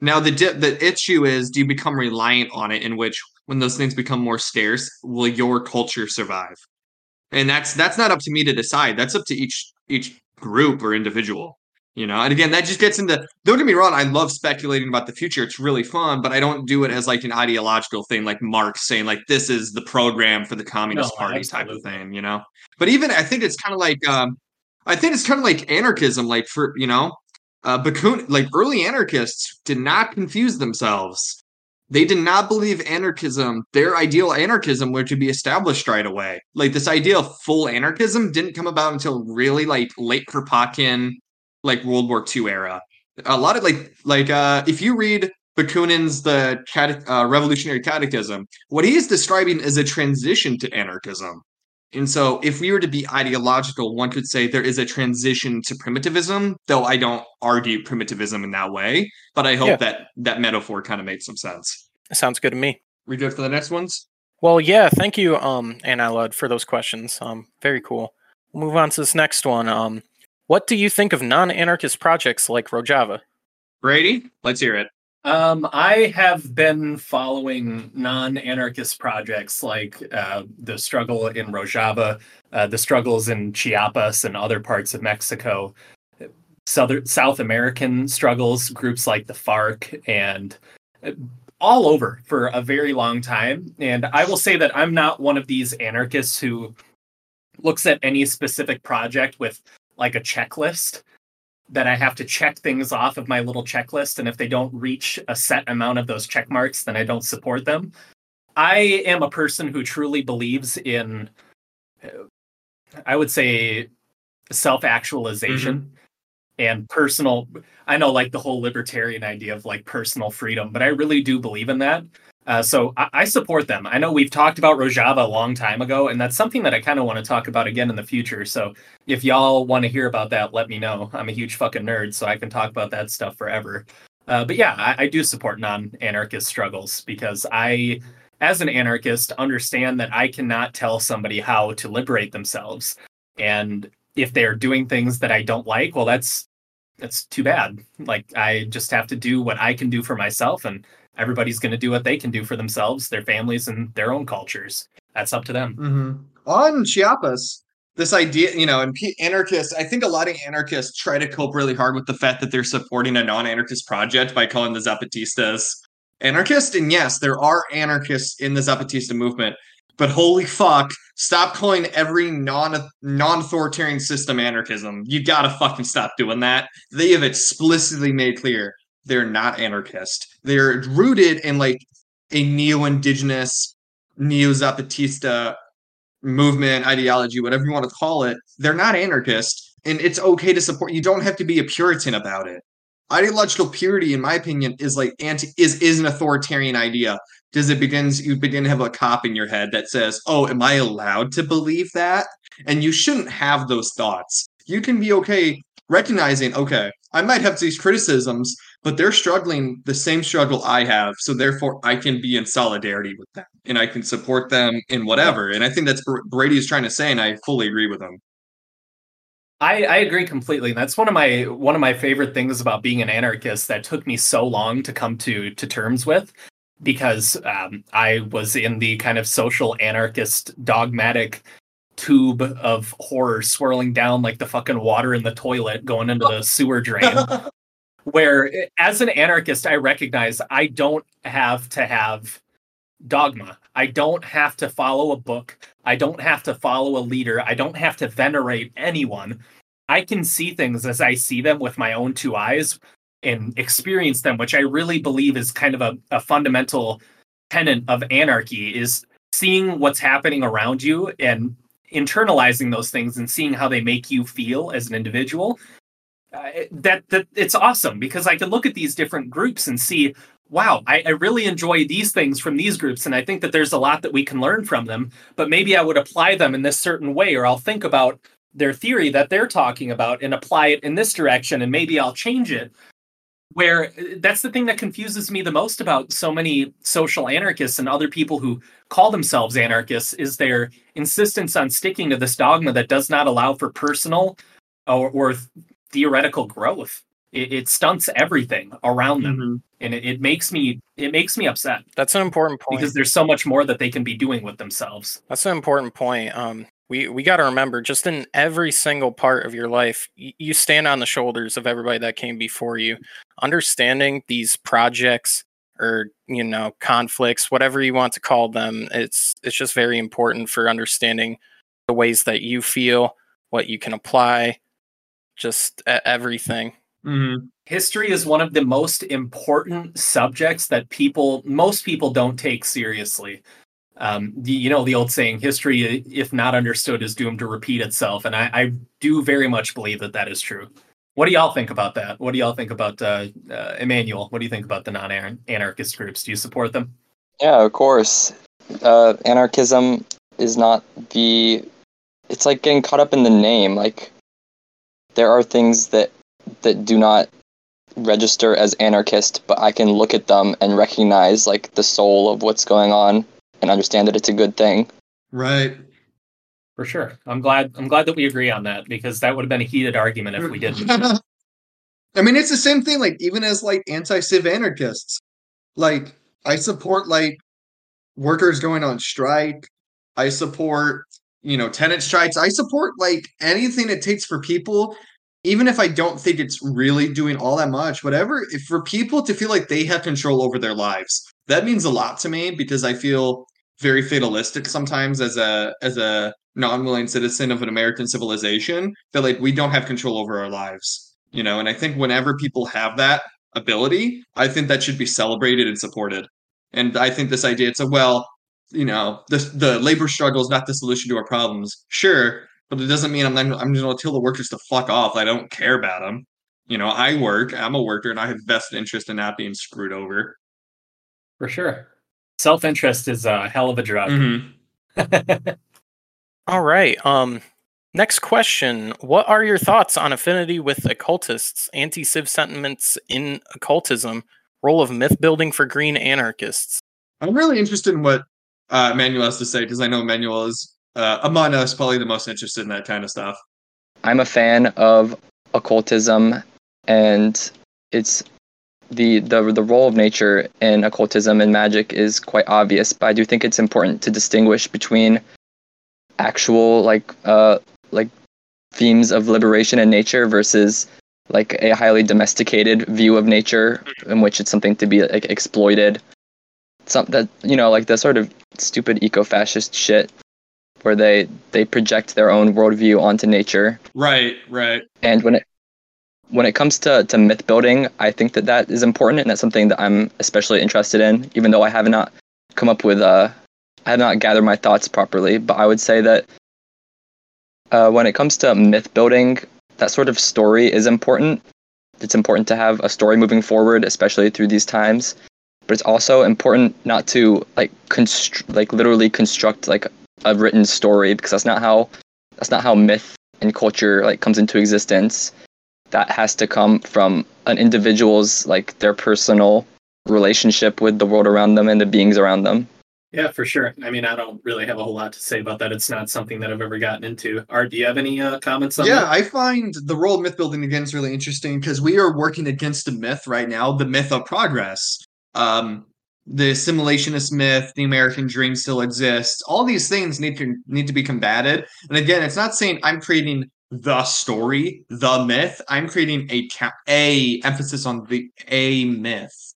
Now the di- the issue is, do you become reliant on it? In which, when those things become more scarce, will your culture survive? And that's that's not up to me to decide. That's up to each each group or individual. You know, and again, that just gets into. Don't get me wrong. I love speculating about the future. It's really fun, but I don't do it as like an ideological thing, like Marx saying like this is the program for the Communist No, Party type of thing. You know, but even I think it's kind of like um, I think it's kind of like anarchism. Like for you know, uh, Bakun, like early anarchists did not confuse themselves. they did not believe anarchism, their ideal anarchism were to be established right away. Like this idea of full anarchism didn't come about until really like late Kropotkin, like World War II era. A lot of like like uh if you read Bakunin's the Cate- uh, Revolutionary Catechism, what he is describing is a transition to anarchism. And so, if we were to be ideological, one could say there is a transition to primitivism, though I don't argue primitivism in that way. But I hope Yeah. that that metaphor kind of made some sense. Sounds good to me. We good for the next ones? Well, yeah, thank you, um, Anilud, for those questions. Um, very cool. We'll move on to this next one. Um, what do you think of non-anarchist projects like Rojava? Brady, let's hear it. Um, I have been following non-anarchist projects like uh, the struggle in Rojava, uh, the struggles in Chiapas and other parts of Mexico, Southern South American struggles, groups like the FARC, and uh, all over for a very long time. And I will say that I'm not one of these anarchists who looks at any specific project with like a checklist that I have to check things off of my little checklist. And if they don't reach a set amount of those check marks, then I don't support them. I am a person who truly believes in, I would say, self actualization mm-hmm. and personal. I know, like the whole libertarian idea of like personal freedom, but I really do believe in that. Uh, so I, I support them. I know we've talked about Rojava a long time ago, and that's something that I kind of want to talk about again in the future. So if y'all want to hear about that, let me know. I'm a huge fucking nerd, so I can talk about that stuff forever. Uh, but yeah, I, I do support non-anarchist struggles because I, as an anarchist, understand that I cannot tell somebody how to liberate themselves, and if they're doing things that I don't like, well, that's that's too bad. Like I just have to do what I can do for myself, and everybody's going to do what they can do for themselves, their families, and their own cultures. That's up to them. Mm-hmm. On Chiapas, this idea, you know, and anarchists, I think a lot of anarchists try to cope really hard with the fact that they're supporting a non-anarchist project by calling the Zapatistas anarchist. And yes, there are anarchists in the Zapatista movement, but holy fuck, stop calling every non non-authoritarian system anarchism. You gotta fucking stop doing that. They have explicitly made clear they're not anarchist. They're rooted in like a neo-indigenous, neo-Zapatista movement, ideology, whatever you want to call it, they're not anarchist, and it's okay to support. You don't have to be a Puritan about it. Ideological purity, in my opinion, is like anti is is an authoritarian idea. Does it begins you begin to have a cop in your head that says, "Oh, am I allowed to believe that?" And you shouldn't have those thoughts. You can be okay recognizing, okay, I might have these criticisms, but they're struggling the same struggle I have, so therefore I can be in solidarity with them and I can support them in whatever. And I think that's what Brady is trying to say, and I fully agree with him. I, I agree completely. That's one of my one of my favorite things about being an anarchist that took me so long to come to to terms with, because um, I was in the kind of social anarchist dogmatic tube of horror swirling down like the fucking water in the toilet going into the sewer drain. Where as an anarchist, I recognize I don't have to have dogma. I don't have to follow a book. I don't have to follow a leader. I don't have to venerate anyone. I can see things as I see them with my own two eyes and experience them, which I really believe is kind of a, a fundamental tenet of anarchy is seeing what's happening around you and internalizing those things and seeing how they make you feel as an individual. Uh, that that it's awesome because I can look at these different groups and see wow, I, I, really enjoy these things from these groups, and I think that there's a lot that we can learn from them. But maybe I would apply them in this certain way, or I'll think about their theory that they're talking about and apply it in this direction, and maybe I'll change it. Where that's the thing that confuses me the most about so many social anarchists and other people who call themselves anarchists is their insistence on sticking to this dogma that does not allow for personal or, or theoretical growth it, it stunts everything around them Mm-hmm. and it, it makes me it makes me upset That's an important point. because there's so much more that they can be doing with themselves That's an important point. Um, we we got to remember, just in every single part of your life, y- you stand on the shoulders of everybody that came before you. Understanding these projects or you know conflicts, whatever you want to call them, it's it's just very important for understanding the ways that you feel, what you can apply, just everything. Mm-hmm. history is one of the most important subjects that people most people don't take seriously um, the, you know the old saying history if not understood is doomed to repeat itself. And I, I, do very much believe that that is true. What do y'all think about that? What do y'all think about uh, uh, emmanuel? What do you think about the non-anarchist groups? Do you support them? Yeah of course. Uh, anarchism is not the it's like getting caught up in the name. Like there are things that that do not register as anarchist, but I can look at them and recognize like the soul of what's going on and understand that it's a good thing. Right. For sure. I'm glad I'm glad that we agree on that because that would have been a heated argument if we didn't. I mean, it's the same thing like even as like anti-civ anarchists. Like I support like workers going on strike. I support, you know, tenant strikes. I support like anything it takes for people even if I don't think it's really doing all that much, whatever, if for people to feel like they have control over their lives, that means a lot to me because I feel very fatalistic sometimes as a as a non-willing citizen of an American civilization that like we don't have control over our lives, you know. And I think whenever people have that ability, I think that should be celebrated and supported. And I think this idea it's a well, you know, the the labor struggle is not the solution to our problems. Sure, but it doesn't mean I'm not, I'm just gonna tell the workers to fuck off. I don't care about them. You know, I work. I'm a worker, and I have vested interest in not being screwed over. For sure, self interest is a hell of a drug. Mm-hmm. All right. Um. Next question. What are your thoughts on affinity with occultists, anti civ sentiments in occultism, role of myth building for green anarchists? I'm really interested in what uh, Manuel has to say because I know Manuel is uh, among us probably the most interested in that kind of stuff. I'm a fan of occultism, and it's the the the role of nature in occultism and magic is quite obvious. But I do think it's important to distinguish between actual like uh like themes of liberation in nature versus like a highly domesticated view of nature in which it's something to be like exploited some that you know like the sort of stupid eco-fascist shit where they they project their own worldview onto nature. Right, right. And when it when it comes to, to myth building, I think that that is important, and that's something that I'm especially interested in. Even though I have not come up with uh, I have not gathered my thoughts properly, but I would say that uh, when it comes to myth building, that sort of story is important. It's important to have a story moving forward, especially through these times. But it's also important not to like constr- like literally construct like a written story because that's not how that's not how myth and culture like comes into existence that has to come from an individual's like their personal relationship with the world around them and the beings around them yeah for sure i mean i don't really have a whole lot to say about that it's not something that i've ever gotten into art do you have any uh, comments on yeah that? i find the role of myth building again is really interesting because we are working against a myth right now the myth of progress um the assimilationist myth, the American dream still exists. All these things need to need to be combated. And again, it's not saying I'm creating the story, the myth. I'm creating a a emphasis on the a myth,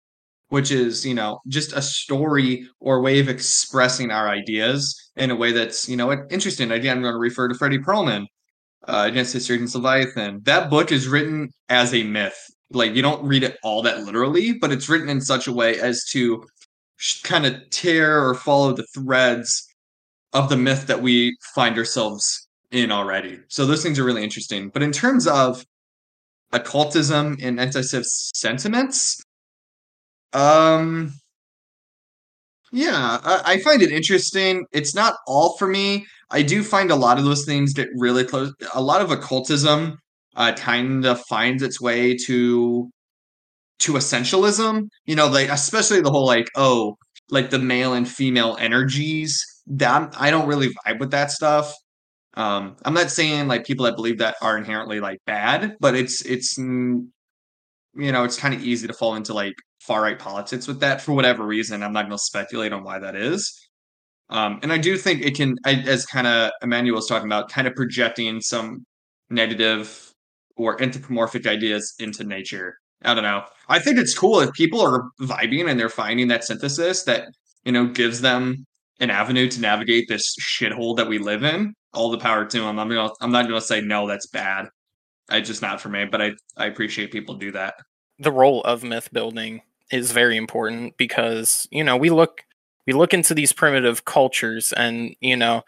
which is you know just a story or way of expressing our ideas in a way that's you know interesting. Again, I'm going to refer to Fredy Perlman, uh, Against History and Leviathan. That book is written as a myth like you don't read it all that literally but it's written in such a way as to kind of tear or follow the threads of the myth that we find ourselves in already. So those things are really interesting. But in terms of occultism and anti-civ sentiments, um, yeah, I, I find it interesting. It's not all for me. I do find a lot of those things get really close. A lot of occultism uh, kind of finds its way to to essentialism you know like especially the whole like oh like the male and female energies that i don't really vibe with that stuff um i'm not saying like people that believe that are inherently like bad but it's it's you know it's kind of easy to fall into like far right politics with that for whatever reason i'm not going to speculate on why that is um and i do think it can as kind of emmanuel was talking about kind of projecting some negative or anthropomorphic ideas into nature I don't know. I think it's cool if people are vibing and they're finding that synthesis that, you know, gives them an avenue to navigate this shithole that we live in. All the power to them. I'm gonna, I'm not gonna say no, that's bad. It's just not for me, but I I appreciate people do that. the role of myth building is very important because you know we look we look into these primitive cultures and you know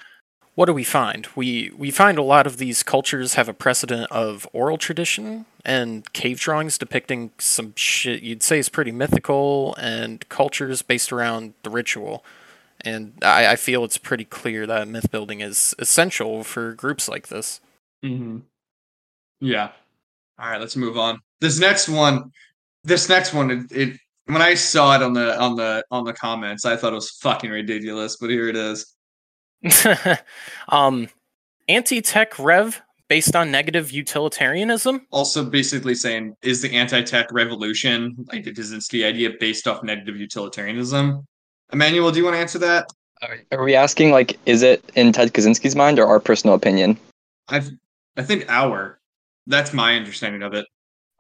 what do we find we we find a lot of these cultures have a precedent of oral tradition and cave drawings depicting some shit you'd say is pretty mythical and cultures based around the ritual and I, I feel it's pretty clear that myth building is essential for groups like this Mm-hmm. Yeah. All right, let's move on. This next one, this next one, it, it when I saw it on the on the on the comments, I thought it was fucking ridiculous. But here it is. um, anti-tech rev based on negative utilitarianism. Also, basically saying, is the anti-tech revolution like is the idea based off negative utilitarianism? Emmanuel, do you want to answer that? Are, we asking like, is it in Ted Kaczynski's mind or our personal opinion? I've I think our. That's my understanding of it.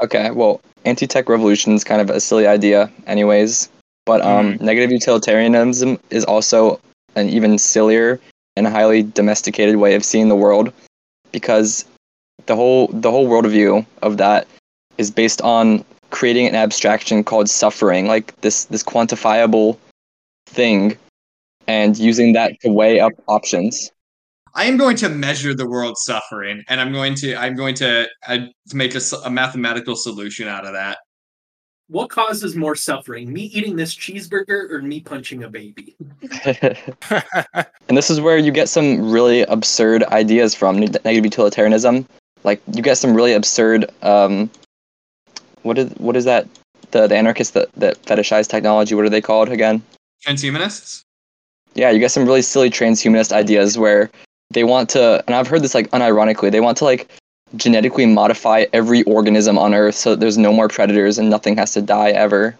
Okay, well, anti-tech revolution is kind of a silly idea, anyways. But um, negative utilitarianism is also an even sillier and highly domesticated way of seeing the world, because the whole the whole worldview of that is based on creating an abstraction called suffering, like this this quantifiable thing, and using that to weigh up options. I am going to measure the world's suffering, and I'm going to I'm going to, uh, to make a mathematical solution out of that. What causes more suffering? Me eating this cheeseburger or me punching a baby? and this is where you get some really absurd ideas from negative utilitarianism. Like you get some really absurd. Um, what is what is that? The the anarchists that that fetishize technology. What are they called again? Transhumanists. Yeah, you get some really silly transhumanist ideas where they want to, and I've heard this like unironically. They want to like genetically modify every organism on Earth so that there's no more predators and nothing has to die ever.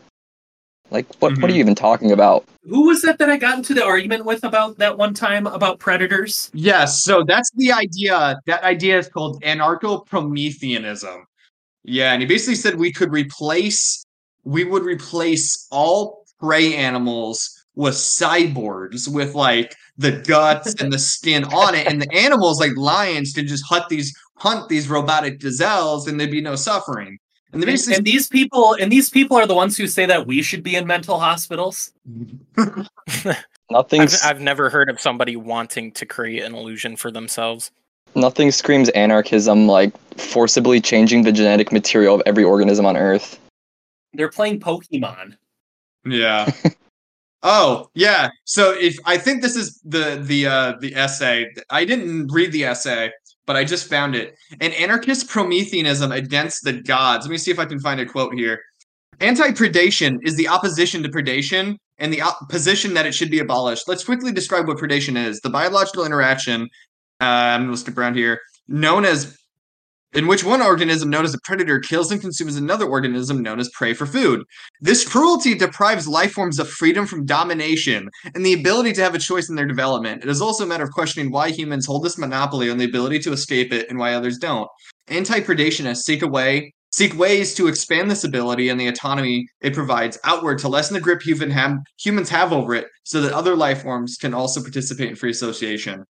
Like what? What are Mhm. you even talking about? Who was that that I got into the argument with about that one time about predators? Yes, so that's the idea. That idea is called anarcho-Prometheanism. Yeah, and he basically said we could replace, we would replace all prey animals with cyborgs with like the guts and the skin on it, and the animals like lions can just hunt these hunt these robotic gazelles, and there'd be no suffering. And they And, basically and these people and these people are the ones who say that we should be in mental hospitals. I've, I've never heard of somebody wanting to create an illusion for themselves. Nothing screams anarchism like forcibly changing the genetic material of every organism on Earth. They're playing Pokemon. Yeah. oh, yeah. So if I think this is the the uh the essay. I didn't read the essay, but I just found it. An anarchist Prometheanism against the gods. Let me see if I can find a quote here. Anti-predation is the opposition to predation and the op- position that it should be abolished. Let's quickly describe what predation is. The biological interaction, uh, I'm to skip around here, known as in which one organism known as a predator kills and consumes another organism known as prey for food. This cruelty deprives life forms of freedom from domination and the ability to have a choice in their development. It is also a matter of questioning why humans hold this monopoly on the ability to escape it and why others don't. Anti-predationists seek a way seek ways to expand this ability and the autonomy it provides outward to lessen the grip human have, humans have over it so that other life forms can also participate in free association.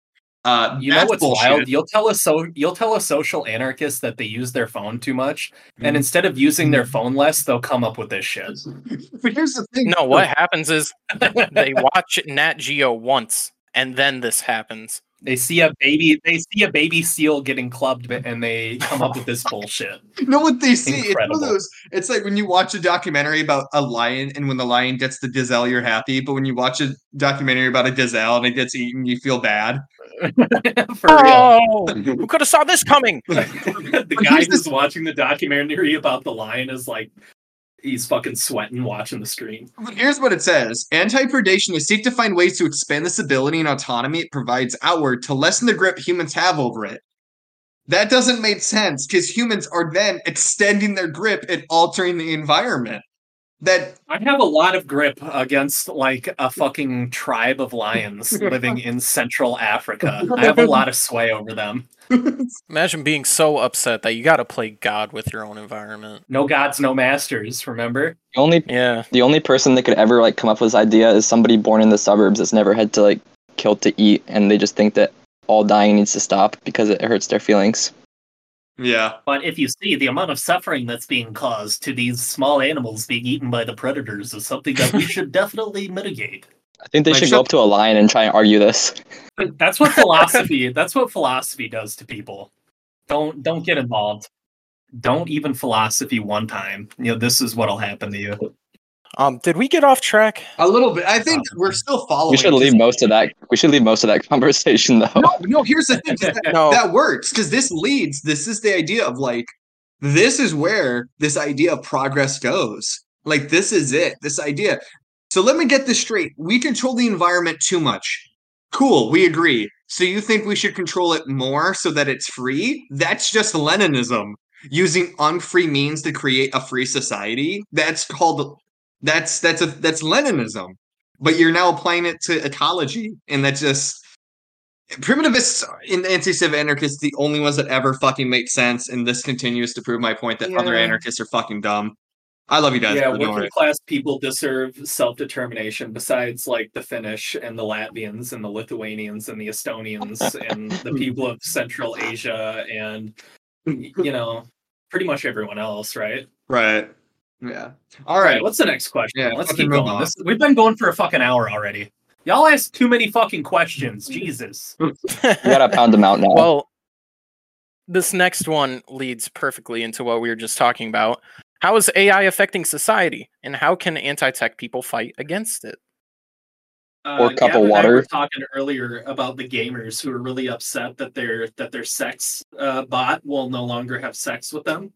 Uh, You know what's bullshit. wild? You'll tell a so you'll tell a social anarchist that they use their phone too much, and Mhm. instead of using their phone less, they'll come up with this shit. But here's the thing. No, what happens is they watch Nat Geo once, and then this happens. They see a baby, they see a baby seal getting clubbed, and they come up with this bullshit. You know what they see? It's one of those. It's like when you watch a documentary about a lion, and when the lion gets the gazelle, you're happy. But when you watch a documentary about a gazelle and it gets eaten, you feel bad. For real. Oh, who could have saw this coming? the guy who's the- watching the documentary about the lion is like, he's fucking sweating watching the screen. Here's what it says: Anti-predationists seek to find ways to expand this ability and autonomy it provides outward to lessen the grip humans have over it. That doesn't make sense because humans are then extending their grip and altering the environment. That I have a lot of grip against like a fucking tribe of lions living in Central Africa. I have a lot of sway over them. Imagine being so upset that you got to play God with your own environment. No gods, no masters. Remember? The only Yeah. the only person that could ever like come up with this idea is somebody born in the suburbs that's never had to like kill to eat, and they just think that all dying needs to stop because it hurts their feelings. Yeah. But if you see the amount of suffering that's being caused to these small animals being eaten by the predators is something that we should definitely mitigate. I think they Like, should go up to a lion and try and argue this. That's what philosophy that's what philosophy does to people. Don't don't get involved. Don't even philosophy one time. You know, this is what'll happen to you. Um, did we get off track? A little bit. I think we're still following. We should leave most of that. We should leave most of that conversation though. No, no. Here's the thing. That, No. that works because this leads. This is the idea of like. This is where this idea of progress goes. Like this is it. This idea. So let me get this straight. We control the environment too much. Cool. We agree. So you think we should control it more so that it's free? That's just Leninism. Using unfree means to create a free society. That's called. That's that's a that's Leninism. But you're now applying it to ecology, and that's just primitivists and anti-civ anarchists the only ones that ever fucking make sense and this continues to prove my point that other anarchists are fucking dumb i love you guys yeah, working class people deserve self determination besides like the Finnish and the Latvians and the Lithuanians and the Estonians and the people of Central Asia and you know, pretty much everyone else, right? right yeah all All right, right what's the next question? Yeah, Let's keep going. This, we've been going for a fucking hour already. Y'all ask too many fucking questions. Jesus. We gotta pound them out now. Well, this next one leads perfectly into what we were just talking about. How is AI affecting society, and how can anti-tech people fight against it? Or a cup of Gavin and I were talking earlier about the gamers who are really upset that their that their sex uh, bot will no longer have sex with them.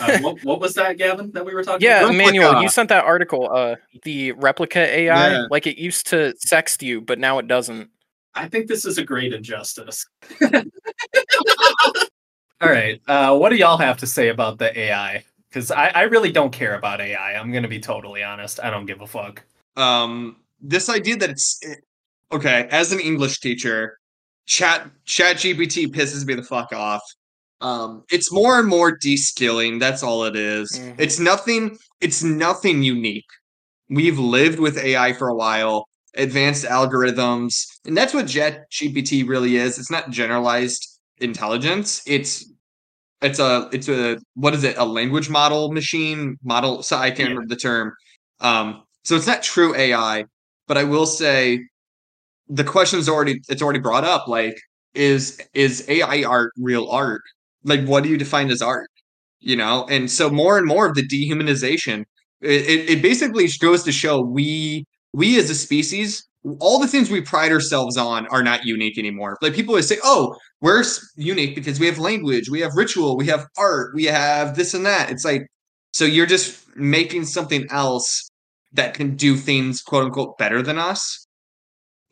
Uh, what, what was that, Gavin? That we were talking Yeah, about? Emmanuel, Replika. you sent that article. Uh, the Replika AI, Yeah. like it used to sext you, but now it doesn't. I think this is a great injustice. All right. Uh, what do y'all have to say about the AI? Because I, I really don't care about AI. I'm going to be totally honest. I don't give a fuck. um this idea that it's okay as an english teacher chat chat gpt pisses me the fuck off. Um it's more and more de-skilling that's all it is. Mhm. it's nothing it's nothing unique. We've lived with ai for a while advanced algorithms and that's what ChatGPT really is. It's not generalized intelligence. It's it's a it's a what is it? A language model machine? Model so i can't Yeah. remember the term. Um so it's not true ai but i will say the question's already it's already brought up like is is ai art real art? Like what do you define as art? You know and so more and more of the dehumanization it, it, basically goes to show we we as a species all the things we pride ourselves on are not unique anymore. Like people always say oh we're unique because we have language we have ritual we have art we have this and that. It's like so you're just making something else that can do things quote unquote better than us.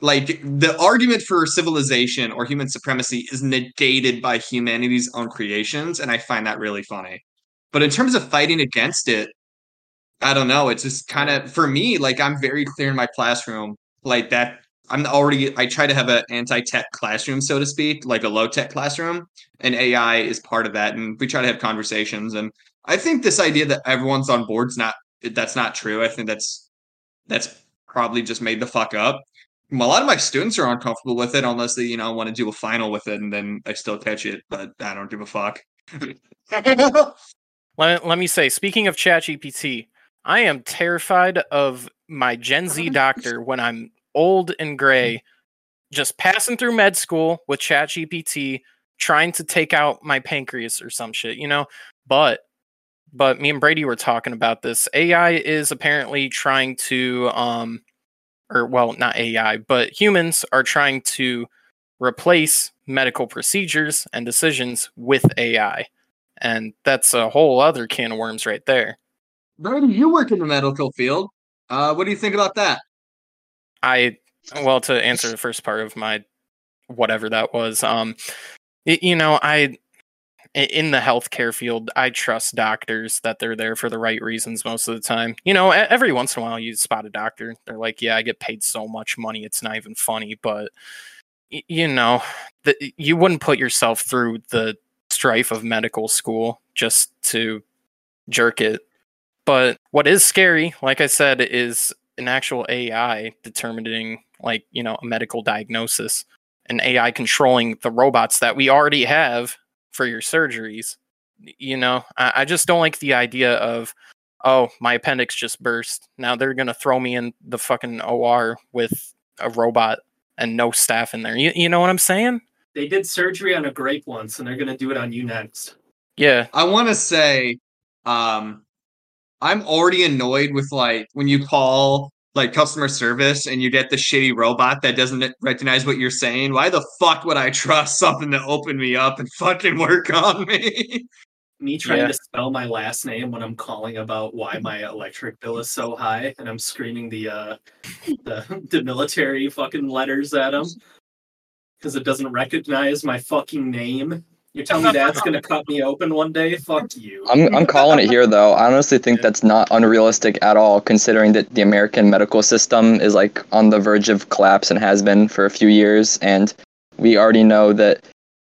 Like the argument for civilization or human supremacy is negated by humanity's own creations and i find that really funny. But in terms of fighting against it i don't know. It's just kind of for me like i'm very clear in my classroom like that i'm already i try to have an anti-tech classroom so to speak like a low-tech classroom and ai is part of that and we try to have conversations and i think this idea that everyone's on board's not that's not true i think that's that's probably just made the fuck up a lot of my students are uncomfortable with it unless they, you know, want to do a final with it, and then I still catch it, but I don't give a fuck. Let, let me say, speaking of ChatGPT, I am terrified of my Gen Z doctor when I'm old and gray, just passing through med school with ChatGPT, trying to take out my pancreas or some shit, you know? But but me and Brady were talking about this. AI is apparently trying to um or well, not AI, but humans are trying to replace medical procedures and decisions with AI. And that's a whole other can of worms right there. Brady, you work in the medical field. Uh, what do you think about that? I well to answer the first part of my whatever that was, um y- you know, i- in the healthcare field, I trust doctors that they're there for the right reasons most of the time. You know, every once in a while you spot a doctor, they're like, "Yeah, I get paid so much money, it's not even funny," but you know, the, you wouldn't put yourself through the strife of medical school just to jerk it. But what is scary, like I said, is an actual AI determining, like, you know, a medical diagnosis, an AI controlling the robots that we already have for your surgeries. You know, I, I just don't like the idea of, oh, my appendix just burst. Now they're gonna throw me in the fucking OR with a robot and no staff in there. You, you know what I'm saying? They did surgery on a grape once, and they're gonna do it on you next. Yeah. I want to say, um, I'm already annoyed with like when you call like customer service and you get the shitty robot that doesn't recognize what you're saying. Why the fuck would I trust something to open me up and fucking work on me? Me trying Yeah. to spell my last name when I'm calling about why my electric bill is so high, and I'm screaming the uh the, the military fucking letters at him because it doesn't recognize my fucking name. You're telling me that's gonna cut me open one day? Fuck you. I'm I'm calling it here though. I honestly think that's not unrealistic at all, considering that the American medical system is like on the verge of collapse and has been for a few years, and we already know that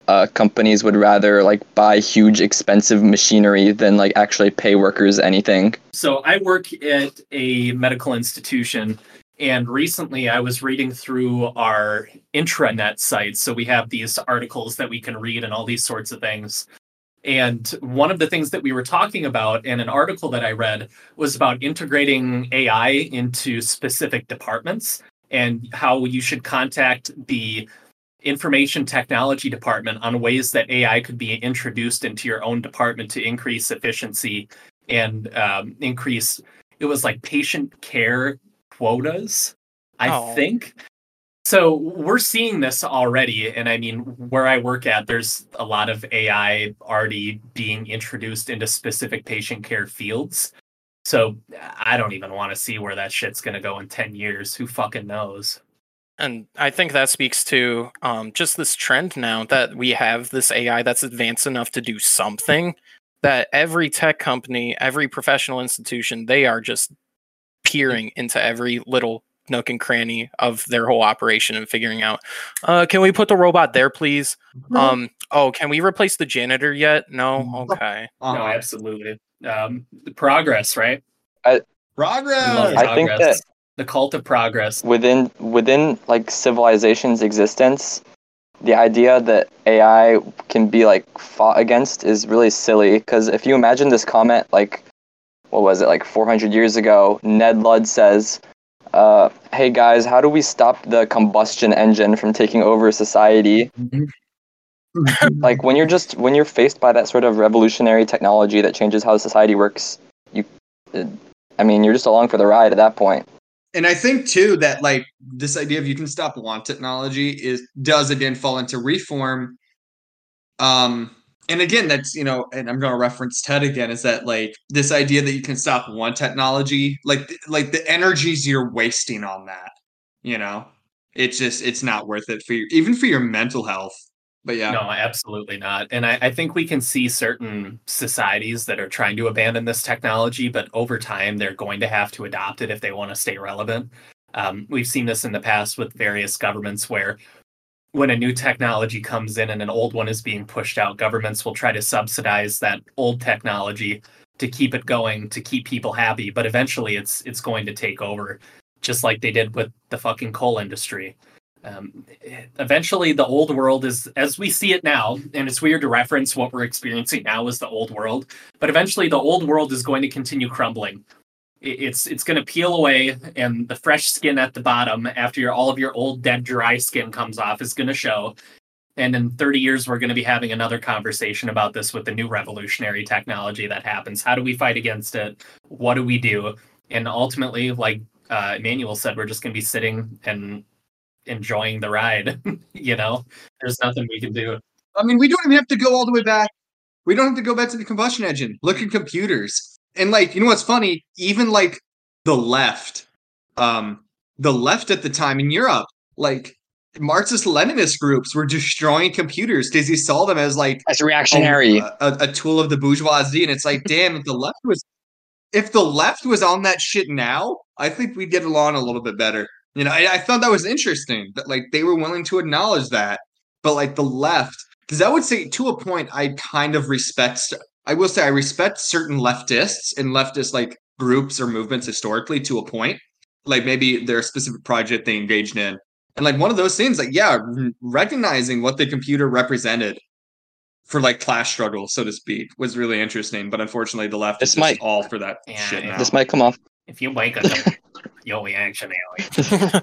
uh, companies would rather like buy huge expensive machinery than like actually pay workers anything. So I work at a medical institution, and recently I was reading through our intranet site. So we have these articles that we can read and all these sorts of things. And one of the things that we were talking about in an article that I read was about integrating AI into specific departments and how you should contact the information technology department on ways that AI could be introduced into your own department to increase efficiency and um, increase it was like patient care quotas i Oh. think. So we're seeing this already and i mean where i work at there's a lot of ai already being introduced into specific patient care fields. So i don't even want to see where that shit's going to go in 10 years. Who fucking knows? And I think that speaks to um, just this trend now that we have this AI that's advanced enough to do something that every tech company, every professional institution, they are just peering into every little nook and cranny of their whole operation and figuring out, uh, can we put the robot there, please? Um, oh, can we replace the janitor yet? No, okay. Uh-huh. no absolutely um the progress right Progress. Love I think progress. the cult of progress within within like civilization's existence the idea that ai can be like fought against is really silly because if you imagine this comment like what was it like 400 years ago ned ludd says uh, hey guys how do we stop the combustion engine from taking over society like when you're just when you're faced by that sort of revolutionary technology that changes how society works you uh, i mean you're just along for the ride at that point and I think too that like this idea of you can stop want technology is does again fall into reform. Um, and again, that's you know, and I'm going to reference Ted again. Is that like this idea that you can stop one technology, like like the energies you're wasting on that, you know, it's just it's not worth it for you, even for your mental health. But yeah, No, absolutely not. And I, I think we can see certain societies that are trying to abandon this technology, but over time they're going to have to adopt it if they want to stay relevant. Um, we've seen this in the past with various governments where when a new technology comes in and an old one is being pushed out, governments will try to subsidize that old technology to keep it going, to keep people happy. But eventually it's it's going to take over, just like they did with the fucking coal industry. Um, eventually the old world is as we see it now and it's weird to reference what we're experiencing now as the old world but eventually the old world is going to continue crumbling it's it's going to peel away and the fresh skin at the bottom after your all of your old dead dry skin comes off is going to show and in 30 years we're going to be having another conversation about this with the new revolutionary technology that happens how do we fight against it what do we do and ultimately like uh, emmanuel said we're just going to be sitting and enjoying the ride. you know, there's nothing we can do. I mean, we don't even have to go all the way back. We don't have to go back to the combustion engine. Look at computers. And like, you know what's funny? Even like the left, um, the left at the time in Europe, like Marxist Leninist groups were destroying computers because he saw them as like as reactionary a, a, a tool of the bourgeoisie. And it's like, damn, if the left was if the left was on that shit now, I think we'd get along a little bit better. You know, I, I thought that was interesting that like they were willing to acknowledge that, but like the left, because I would say to a point, I kind of respect. I will say I respect certain leftists and leftist like groups or movements historically to a point. Like maybe their specific project they engaged in, and like one of those things, like yeah, recognizing what the computer represented for like class struggle, so to speak, was really interesting. But unfortunately, the left This is just might- all for that Yeah, shit now. This might come off. If you wake up, yo, we actually.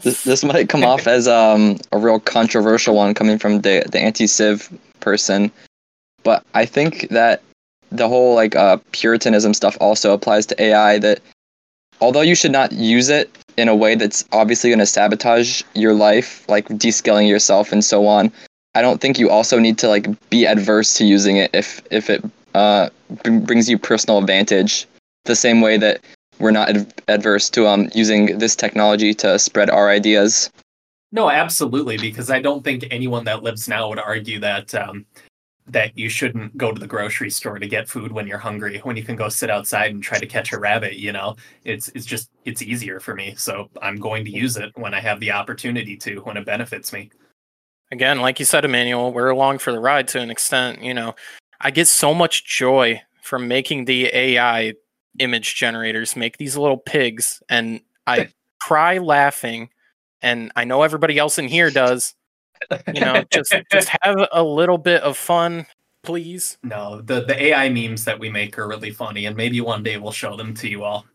This, this might come off as um a real controversial one coming from the the anti-civ person, but I think that the whole like uh puritanism stuff also applies to AI. That although you should not use it in a way that's obviously going to sabotage your life, like descaling yourself and so on, I don't think you also need to like be adverse to using it if if it uh b- brings you personal advantage. The same way that we're not ad- adverse to um using this technology to spread our ideas. No, absolutely, because I don't think anyone that lives now would argue that um, that you shouldn't go to the grocery store to get food when you're hungry, when you can go sit outside and try to catch a rabbit. You know, it's it's just it's easier for me, so I'm going to use it when I have the opportunity to, when it benefits me. Again, like you said, Emmanuel, we're along for the ride to an extent. You know, I get so much joy from making the AI image generators make these little pigs, and I cry laughing. And I know everybody else in here does. You know, just just have a little bit of fun, please. no, the the AI memes that we make are really funny, and maybe one day we'll show them to you all.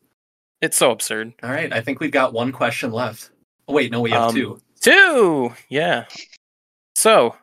It's so absurd. All right, I think we've got one question left. Oh, wait, no, we have Um, two. Two. Yeah. So,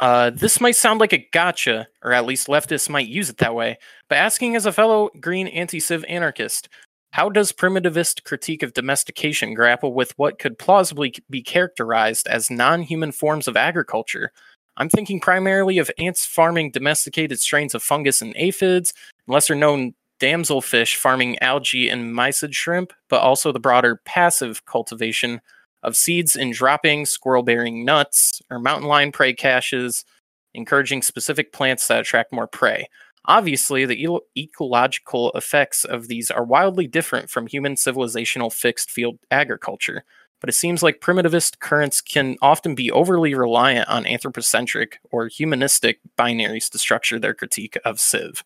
uh, this might sound like a gotcha, or at least leftists might use it that way. But asking as a fellow green anti-civ anarchist, how does primitivist critique of domestication grapple with what could plausibly be characterized as non-human forms of agriculture? I'm thinking primarily of ants farming domesticated strains of fungus and aphids, lesser known damselfish farming algae and mysid shrimp, but also the broader passive cultivation of seeds and droppings, squirrel bearing nuts, or mountain lion prey caches, encouraging specific plants that attract more prey. Obviously, the ecological effects of these are wildly different from human civilizational fixed field agriculture, but it seems like primitivist currents can often be overly reliant on anthropocentric or humanistic binaries to structure their critique of Civ.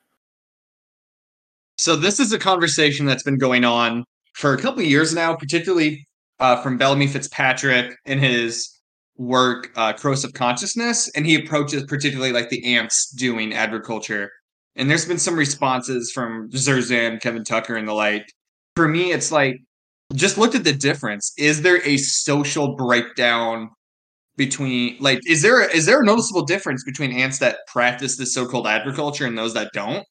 So this is a conversation that's been going on for a couple years now, particularly uh, from Bellamy Fitzpatrick in his work uh, of Consciousness, and he approaches particularly like the ants doing agriculture. And there's been some responses from Zerzan, Kevin Tucker, and the like. For me, it's like just looked at the difference. Is there a social breakdown between like is there is there a noticeable difference between ants that practice this so-called agriculture and those that don't?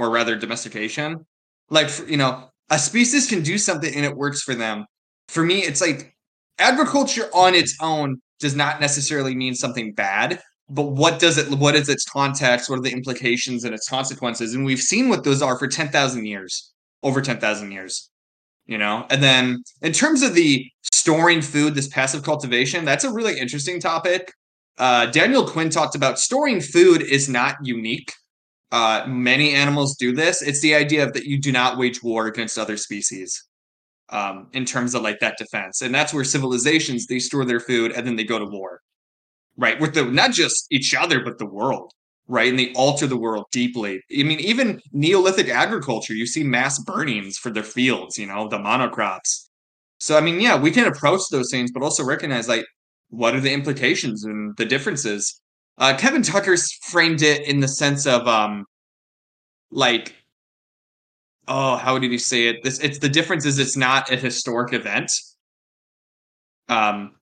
or rather domestication. Like you know, a species can do something and it works for them. For me, it's like agriculture on its own does not necessarily mean something bad. But what does it? What is its context? What are the implications and its consequences? And we've seen what those are for ten thousand years, over ten thousand years. You know, and then in terms of the storing food, this passive cultivation, that's a really interesting topic. Uh, Daniel Quinn talked about storing food is not unique uh, many animals do this. It's the idea of that you do not wage war against other species um, in terms of like that defense, and that's where civilizations they store their food and then they go to war, right? With the not just each other but the world, right? And they alter the world deeply. I mean, even Neolithic agriculture, you see mass burnings for their fields, you know, the monocrops. So I mean, yeah, we can approach those things, but also recognize like what are the implications and the differences. Uh, Kevin Tucker's framed it in the sense of um, like, oh, how did he say it? This it's the difference is it's not a historic event. Um,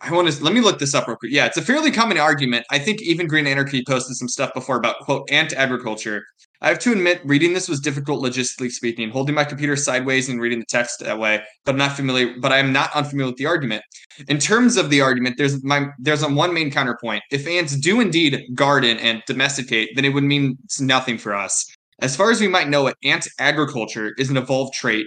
I want to let me look this up real quick. Yeah, it's a fairly common argument. I think even Green Anarchy posted some stuff before about quote ant agriculture. I have to admit, reading this was difficult logistically speaking. Holding my computer sideways and reading the text that way, but I'm not familiar. But I am not unfamiliar with the argument. In terms of the argument, there's my there's on one main counterpoint. If ants do indeed garden and domesticate, then it would mean nothing for us. As far as we might know it, ant agriculture is an evolved trait,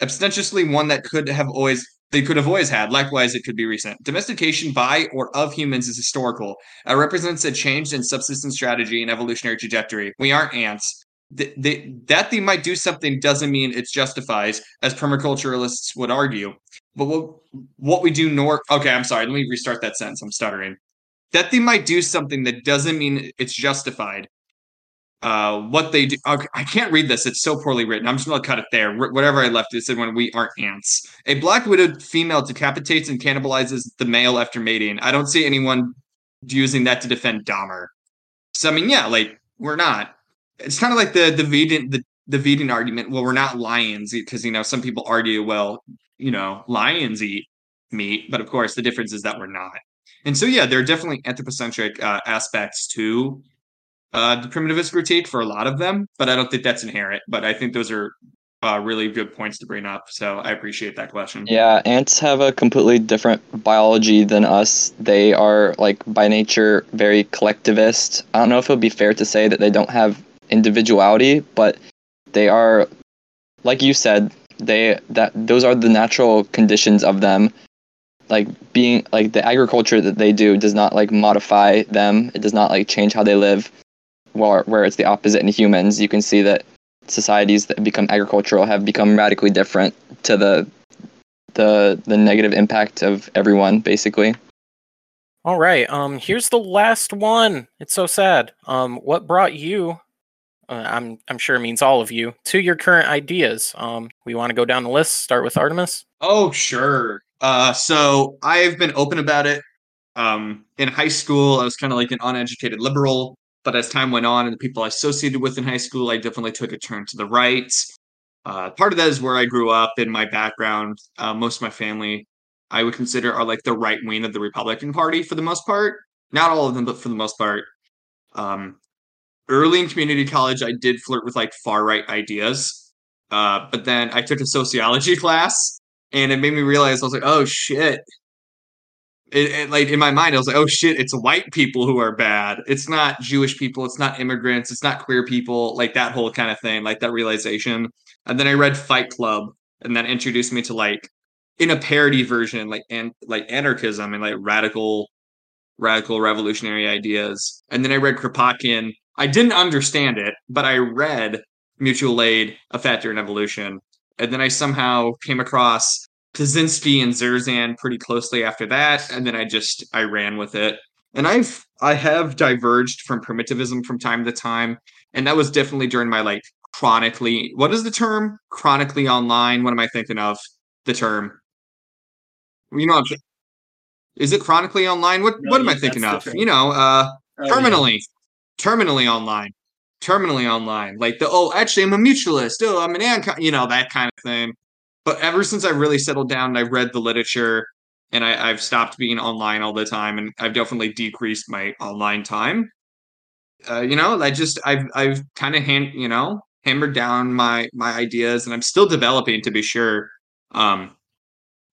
abstentiously one that could have always they could have always had. Likewise, it could be recent. Domestication by or of humans is historical. It represents a change in subsistence strategy and evolutionary trajectory. We aren't ants. Th- they, that they might do something doesn't mean it justifies, as permaculturalists would argue. But what what we do nor okay, I'm sorry. Let me restart that sentence. I'm stuttering. That they might do something that doesn't mean it's justified. Uh, what they do, I can't read this. It's so poorly written. I'm just gonna cut it there. Wh- Whatever I left, it said when we aren't ants. A black widowed female decapitates and cannibalizes the male after mating. I don't see anyone using that to defend Dahmer. So I mean, yeah, like we're not. It's kind of like the the vegan the the vegan argument. Well, we're not lions because you know some people argue, well, you know, lions eat meat, but of course the difference is that we're not. And so yeah, there are definitely anthropocentric uh, aspects to uh, the primitivist critique for a lot of them, but I don't think that's inherent. But I think those are uh, really good points to bring up. So I appreciate that question. Yeah, ants have a completely different biology than us. They are like by nature very collectivist. I don't know if it would be fair to say that they don't have individuality, but they are like you said, they that those are the natural conditions of them. Like being like the agriculture that they do does not like modify them. It does not like change how they live. Where where it's the opposite in humans, you can see that societies that become agricultural have become radically different to the the the negative impact of everyone basically. All right um here's the last one. It's so sad. Um what brought you uh, i'm i'm sure it means all of you to your current ideas? Um we want to go down the list start with artemis. Oh sure. Uh so i've been open about it. Um in high school i was kind of like an uneducated liberal but as time went on and the people I associated with in high school, I definitely took a turn to the right. Uh, part of that is where I grew up in my background. Uh, most of my family, I would consider, are like the right wing of the Republican Party for the most part. Not all of them, but for the most part. Um, early in community college, I did flirt with like far right ideas. Uh, but then I took a sociology class and it made me realize I was like, oh shit, it, it, like in my mind, I was like, oh shit, it's white people who are bad. It's not Jewish people. It's not immigrants. It's not queer people. Like that whole kind of thing, like that realization. And then I read Fight Club, and that introduced me to like in a parody version, like and like anarchism and like radical, radical revolutionary ideas. And then I read Kropotkin. I didn't understand it, but I read Mutual Aid, A Factor in Evolution. And then I somehow came across Kaczynski and Zerzan pretty closely after that, and then I just I ran with it. And I've I have diverged from primitivism from time to time, and that was definitely during my like chronically. What is the term? Chronically online. What am I thinking of? The term. You know, is it chronically online? What no, what am I thinking of? You know, uh, oh, terminally, yeah. terminally online, terminally online. Like the oh, actually, I'm a mutualist. Oh, I'm an ancom. You know that kind of thing. But ever since I really settled down and I read the literature and I, have stopped being online all the time and I've definitely decreased my online time. Uh, you know, I just I've I've kind of hand you know hammered down my my ideas and I'm still developing to be sure. Um,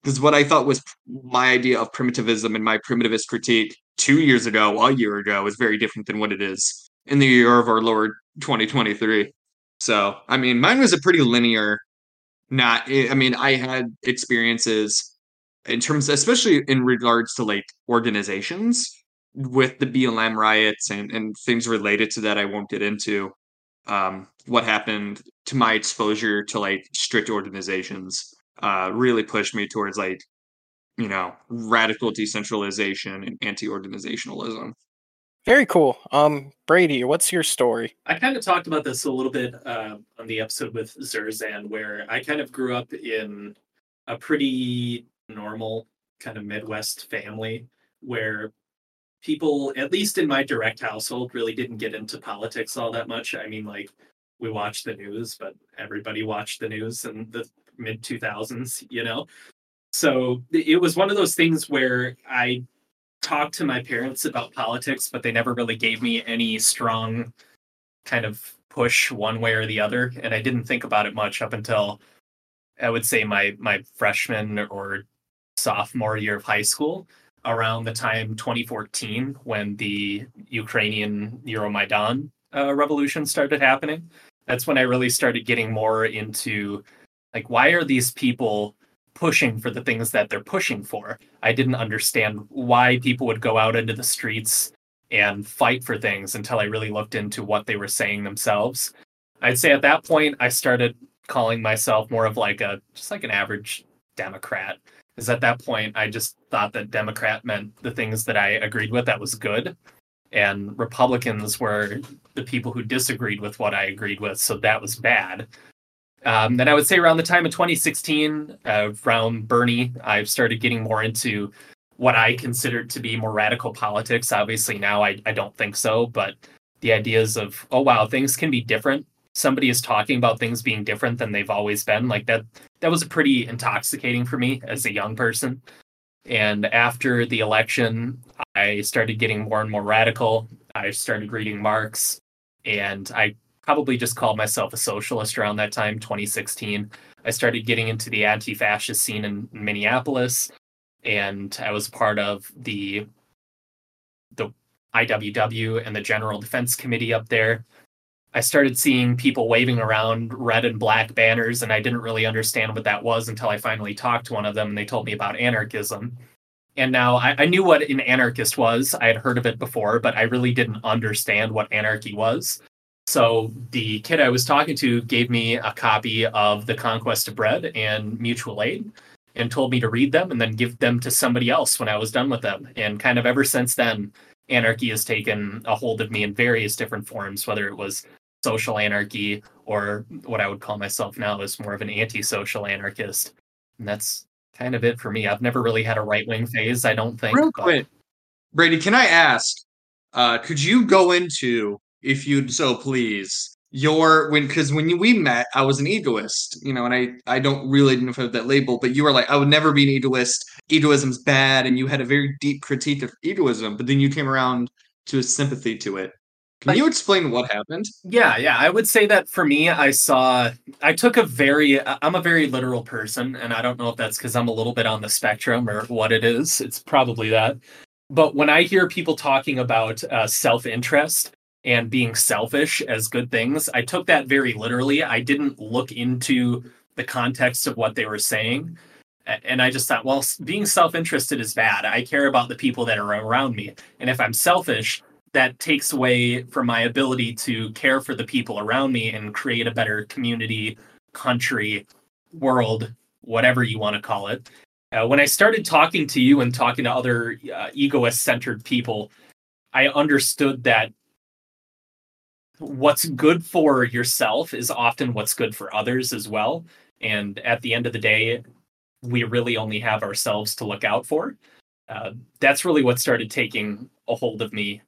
because what I thought was my idea of primitivism and my primitivist critique two years ago, a year ago, is very different than what it is in the year of our Lord 2023. So, I mean, mine was a pretty linear not eh, i mean i had experiences in terms especially in regards to like organizations with the blm riots and, and things related to that i won't get into um, what happened to my exposure to like strict organizations uh, really pushed me towards like you know radical decentralization and anti-organizationalism very cool. Um, Brady, what's your story? I kind of talked about this a little bit uh, on the episode with Zerzan, where I kind of grew up in a pretty normal kind of Midwest family where people, at least in my direct household, really didn't get into politics all that much. I mean, like, we watched the news, but everybody watched the news in the mid 2000s, you know? So it was one of those things where I talked to my parents about politics, but they never really gave me any strong kind of push one way or the other. And I didn't think about it much up until I would say my my freshman or sophomore year of high school, around the time 2014 when the Ukrainian Euromaidan uh, revolution started happening. That's when I really started getting more into like why are these people pushing for the things that they're pushing for. I didn't understand why people would go out into the streets and fight for things until I really looked into what they were saying themselves. I'd say at that point I started calling myself more of like a just like an average Democrat. Because at that point I just thought that Democrat meant the things that I agreed with that was good. And Republicans were the people who disagreed with what I agreed with, so that was bad. Um, then I would say around the time of 2016, uh, around Bernie, I've started getting more into what I considered to be more radical politics. Obviously, now I, I don't think so, but the ideas of oh wow things can be different. Somebody is talking about things being different than they've always been. Like that that was pretty intoxicating for me as a young person. And after the election i started getting more and more radical. I started reading marx and i probably just called myself a socialist around that time 2016 i started getting into the anti-fascist scene in minneapolis and i was part of the the iww and the general defense committee up there I started seeing people waving around red and black banners, and I didn't really understand what that was until I finally talked to one of them and they told me about anarchism. And now I, I, knew what an anarchist was. I had heard of it before, but I really didn't understand what anarchy was. So the kid I was talking to gave me a copy of The Conquest of Bread and Mutual Aid and told me to read them and then give them to somebody else when I was done with them. And kind of ever since then, anarchy has taken a hold of me in various different forms, whether it was social anarchy or what I would call myself now is more of an anti-social anarchist. And that's kind of it for me. I've never really had a right wing phase, I don't think. Real quick, Brady, can I ask, uh, could you go into, if you'd so please, your when because when we met, I was an egoist, you know, and I I don't really know if I have that label, but you were like, I would never be an egoist. Egoism's bad, and you had a very deep critique of egoism, but then you came around to a sympathy to it. Can you explain what happened? Yeah, yeah. I would say that for me, I saw, I took a very, I'm a very literal person, and I don't know if that's because I'm a little bit on the spectrum or what it is. It's probably that. But when I hear people talking about uh, self interest and being selfish as good things, I took that very literally. I didn't look into the context of what they were saying. And I just thought, well, being self interested is bad. I care about the people that are around me. And if I'm selfish, that takes away from my ability to care for the people around me and create a better community, country, world, whatever you want to call it. Uh, when I started talking to you and talking to other uh, egoist centered people, I understood that what's good for yourself is often what's good for others as well. And at the end of the day, we really only have ourselves to look out for. Uh, that's really what started taking a hold of me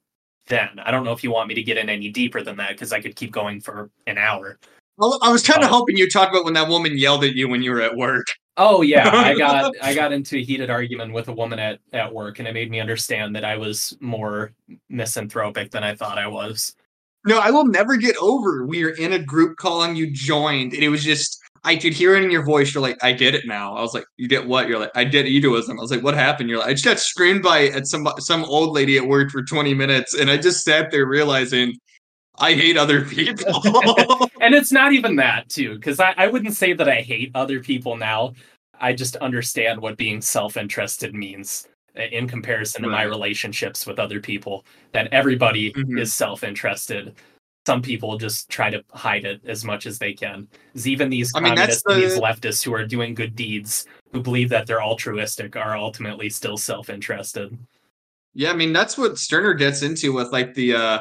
then. I don't know if you want me to get in any deeper than that because I could keep going for an hour. Well, I was kind of hoping you talk about when that woman yelled at you when you were at work. Oh yeah, I got I got into a heated argument with a woman at at work, and it made me understand that I was more misanthropic than I thought I was. No, I will never get over. We were in a group call and you joined, and it was just I could hear it in your voice. You're like, I get it now. I was like, you get what? You're like, I did egoism. I was like, what happened? You're like, I just got screamed by at some some old lady at work for 20 minutes, and I just sat there realizing I hate other people. and it's not even that too, because I, I wouldn't say that I hate other people now. I just understand what being self-interested means in comparison to my relationships with other people. That everybody mm-hmm. is self-interested some people just try to hide it as much as they can. Even these I mean, communists, the... these leftists who are doing good deeds, who believe that they're altruistic, are ultimately still self-interested. Yeah, I mean that's what Stirner gets into with like the uh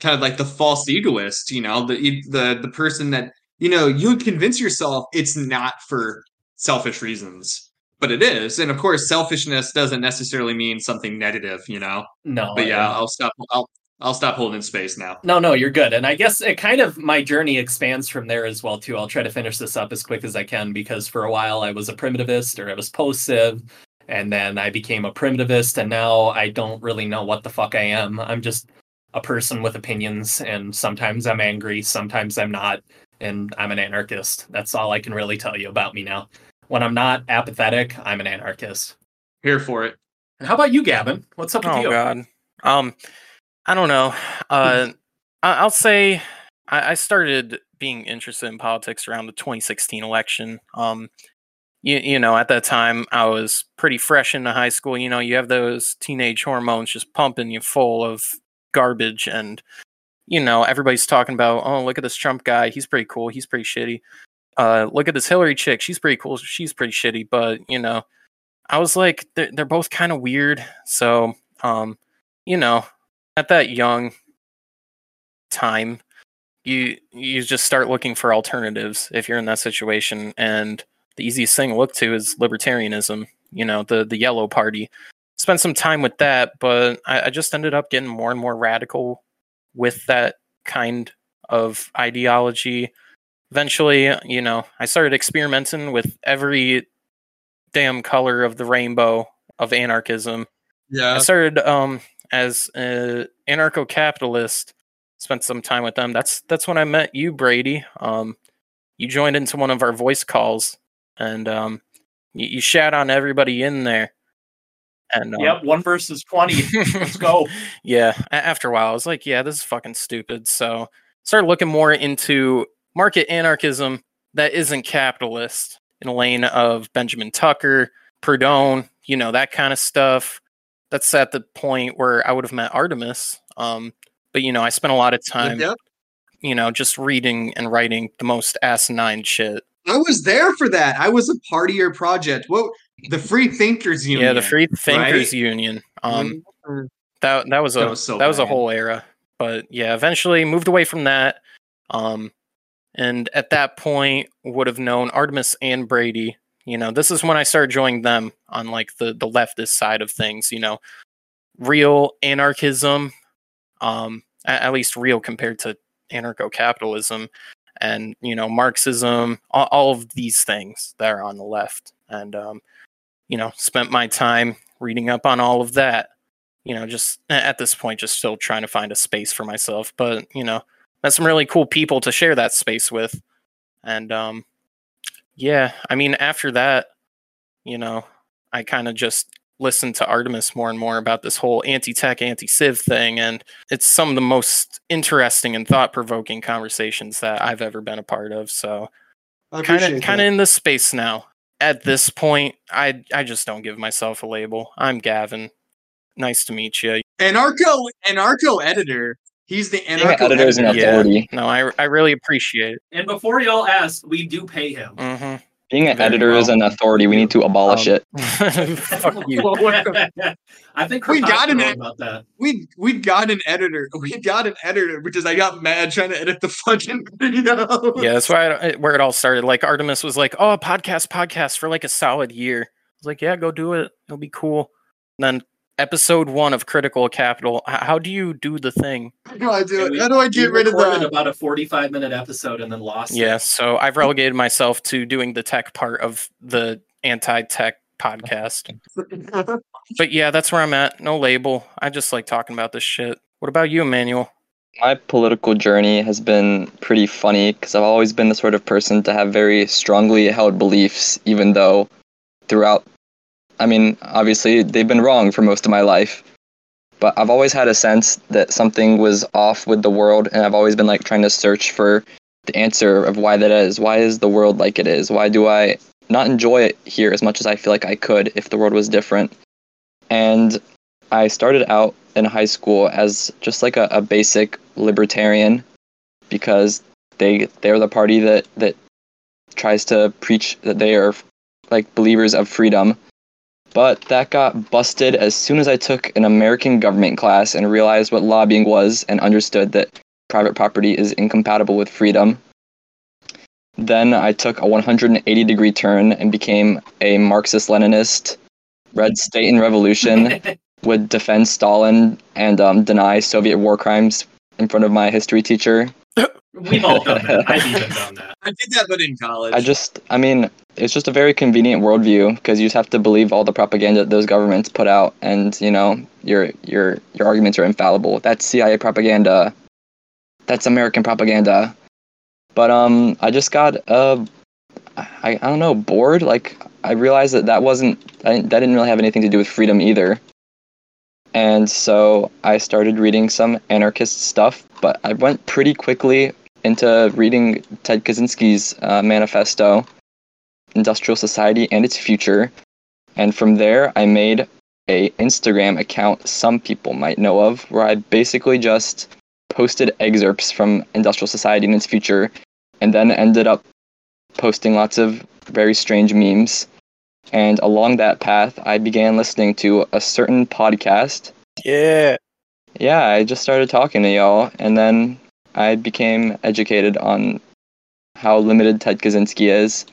kind of like the false egoist, you know, the the the person that you know you convince yourself it's not for selfish reasons, but it is, and of course, selfishness doesn't necessarily mean something negative, you know. No, but yeah, I'll stop. I'll I'll stop holding space now. No, no, you're good. And I guess it kind of my journey expands from there as well too. I'll try to finish this up as quick as I can because for a while I was a primitivist or I was post-civ and then I became a primitivist and now I don't really know what the fuck I am. I'm just a person with opinions and sometimes I'm angry, sometimes I'm not, and I'm an anarchist. That's all I can really tell you about me now. When I'm not apathetic, I'm an anarchist. Here for it. And how about you, Gavin? What's up with oh, you? Oh god. Um I don't know. Uh, I'll say I started being interested in politics around the 2016 election. Um, you, you know, at that time, I was pretty fresh into high school. You know, you have those teenage hormones just pumping you full of garbage, and you know, everybody's talking about, oh, look at this Trump guy. He's pretty cool. He's pretty shitty. Uh, look at this Hillary chick. She's pretty cool. She's pretty shitty. But you know, I was like, they're, they're both kind of weird. So, um, you know, at that young time, you you just start looking for alternatives if you're in that situation. And the easiest thing to look to is libertarianism. You know, the the yellow party. Spent some time with that, but I, I just ended up getting more and more radical with that kind of ideology. Eventually, you know, I started experimenting with every damn color of the rainbow of anarchism. Yeah. I started um, as an anarcho-capitalist. Spent some time with them. That's that's when I met you, Brady. Um, you joined into one of our voice calls, and um, you, you shat on everybody in there. And um, Yep, one versus twenty. Let's go. yeah. After a while, I was like, yeah, this is fucking stupid. So started looking more into market anarchism that isn't capitalist in a lane of Benjamin Tucker, Proudhon, you know, that kind of stuff. That's at the point where I would have met Artemis. Um, but you know, I spent a lot of time, Yep. you know, just reading and writing the most asinine shit. I was there for that. I was a part of your project. What the Free Thinkers Union? Yeah, the Free Thinkers right? Union. Um, Mhm. that that was a That that was was, a whole era but yeah eventually moved away from that um and at that point would have known artemis and brady. You know this is when i started joining them on like the the leftist side of things you know. Real anarchism um at, least real compared to anarcho-capitalism and you know marxism all, all of these things that are on the left. And um you know spent my time reading up on all of that you know, just at this point, just still trying to find a space for myself. But you know, met some really cool people to share that space with, and um, yeah, I mean, after that, you know, I kind of just listened to Artemis more and more about this whole anti-tech, anti-civ thing, and it's some of the most interesting and thought-provoking conversations that I've ever been a part of. So, kind of, kind of in this space now. At this point, I I just don't give myself a label. I'm Gavin. Nice to meet you. anarcho anarcho editor. He's the anarcho an editor is an editor. Yeah. authority. No, I I really appreciate it. And before y'all ask, we do pay him. hmm Being an Very editor is an authority. We need to abolish Um, it. Fuck you. I think We we're got talking an- about that. We we got an editor. We got an editor because I got mad trying to edit the fucking video. Yeah, that's why I, where it all started. Like Artemis was like, "Oh, podcast, podcast for like a solid year." I was like, "Yeah, go do it. It'll be cool." And then episode one of Critical Capital. How do you do the thing? How do I do it? How do I get rid of recorded that? about a 45 minute episode and then lost Yeah, it. so I've relegated myself to doing the tech part of the anti-tech podcast. But yeah, that's where I'm at. No label. I just like talking about this shit. What about you, Emmanuel? My political journey has been pretty funny because I've always been the sort of person to have very strongly held beliefs, even though throughout, I mean, obviously they've been wrong for most of my life. But I've always had a sense that something was off with the world, and I've always been like trying to search for the answer of why that is. Why is the world like it is? Why do I not enjoy it here as much as I feel like I could if the world was different? And I started out in high school as just like a, a basic libertarian because they they're the party that that tries to preach that they are like believers of freedom. But that got busted as soon as I took an American government class and realized what lobbying was and understood that private property is incompatible with freedom. Then I took a 180 degree turn and became a Marxist Leninist, read State and Revolution, would defend Stalin and um, deny Soviet war crimes in front of my history teacher. We've all done that. I've even done that. I did that, but in college. I just, I mean, it's just a very convenient worldview because you just have to believe all the propaganda that those governments put out, and you know, your your your arguments are infallible. That's CIA propaganda. That's American propaganda. But um, I just got uh, I I don't know, bored. Like I realized that that wasn't I, didn't- that didn't really have anything to do with freedom either. And so I started reading some anarchist stuff, but I went pretty quickly into reading Ted Kaczynski's uh, manifesto, Industrial Society and Its Future. And from there, I made a Instagram account some people might know of, where I basically just posted excerpts from Industrial Society and Its Future, and then ended up posting lots of very strange memes. And along that path, I began listening to a certain podcast Yeah. yeah, I just started talking to y'all, and then I became educated on how limited Ted Kaczynski is,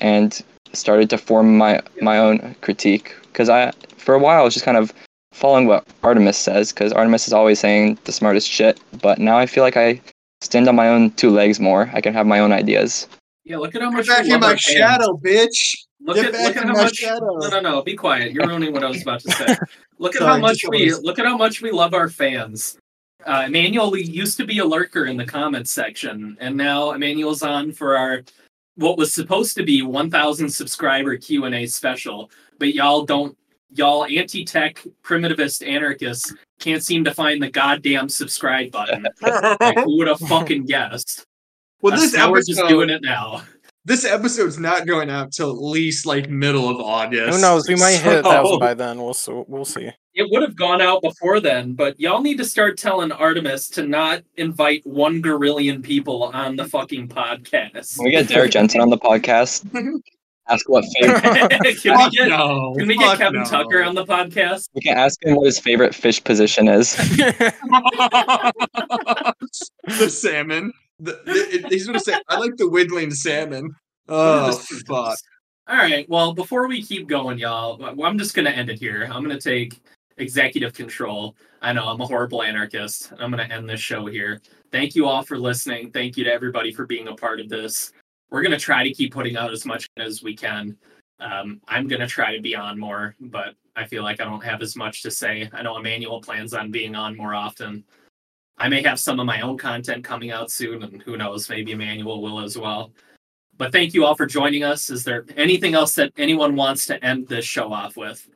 and started to form my my own critique. Because I, for a while, I was just kind of following what Artemis says because Artemis is always saying the smartest shit. But now I feel like I stand on my own two legs more. I can have my own ideas. Yeah, look at how Get much back we in love my shadow, bitch. Look Get at look at how much. shadow. No, no, no. Be quiet. You're ruining what I was about to say. Look at Sorry, how much we always- look at how much we love our fans. Uh, Emmanuel used to be a lurker in the comments section, and now Emmanuel's on for our what was supposed to be 1,000 subscriber Q and A special. But y'all don't, y'all anti-tech primitivist anarchists can't seem to find the goddamn subscribe button. Like, who would have fucking guessed? Well, Uh, this so we're just doing it now. This episode's not going out till at least like middle of August. Who knows? We might hit a thousand oh. by then. We'll see. We'll see. It would have gone out before then, but y'all need to start telling Artemis to not invite one gorillion people on the fucking podcast. Can we get Derrick Jensen on the podcast? Ask what favorite. can we get, no. can we get fuck Kevin no. Tucker on the podcast? We can ask him what his favorite fish position is. the salmon. The, the- he's gonna say, "I like the wiggling salmon." Oh fuck! All right. Well, before we keep going, y'all, I'm just going to end it here. I'm going to take executive control. I know I'm a horrible anarchist. I'm going to end this show here. Thank you all for listening. Thank you to everybody for being a part of this. We're going to try to keep putting out as much as we can. Um, I'm going to try to be on more, but I feel like I don't have as much to say. I know Emmanuel plans on being on more often. I may have some of my own content coming out soon, and who knows, maybe Emmanuel will as well. But thank you all for joining us. Is there anything else that anyone wants to end this show off with?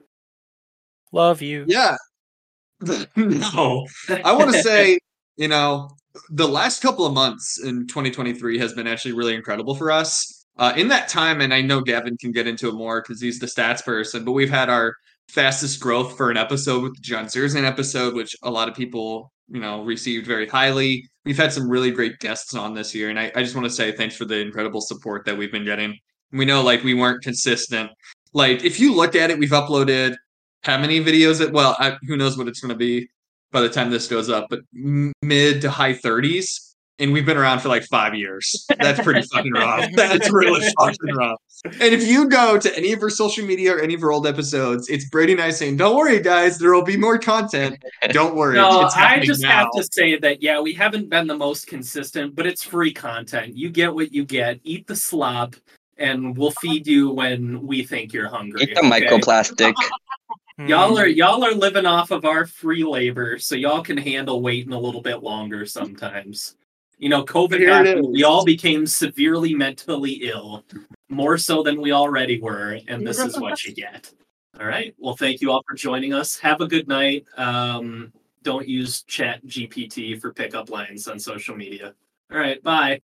Love you. Yeah. no, I want to say, you know, the last couple of months in 2023 has been actually really incredible for us. Uh, in that time, and I know Gavin can get into it more because he's the stats person, but we've had our fastest growth for an episode with the John Zerzan episode, which a lot of people, you know, received very highly. We've had some really great guests on this year, and I, I just want to say thanks for the incredible support that we've been getting. We know like we weren't consistent. Like if you look at it, we've uploaded how many videos? It well, I, who knows what it's going to be by the time this goes up, but mid to high 30s. And we've been around for like five years. That's pretty fucking rough. That's really fucking rough. And if you go to any of her social media or any of her old episodes, it's Brady and I saying, "Don't worry, guys, there will be more content. Don't worry." No, it's I just now." have to say that yeah, we haven't been the most consistent, but it's free content. You get what you get. Eat the slop, and we'll feed you when we think you're hungry. Eat the okay? microplastic. Y'all Mm. are y'all are living off of our free labor, so y'all can handle waiting a little bit longer sometimes. You know, COVID Here happened. We all became severely mentally ill, more so than we already were, and this is what you get. All right. Well, thank you all for joining us. Have a good night. Um, don't use Chat GPT for pickup lines on social media. All right. Bye.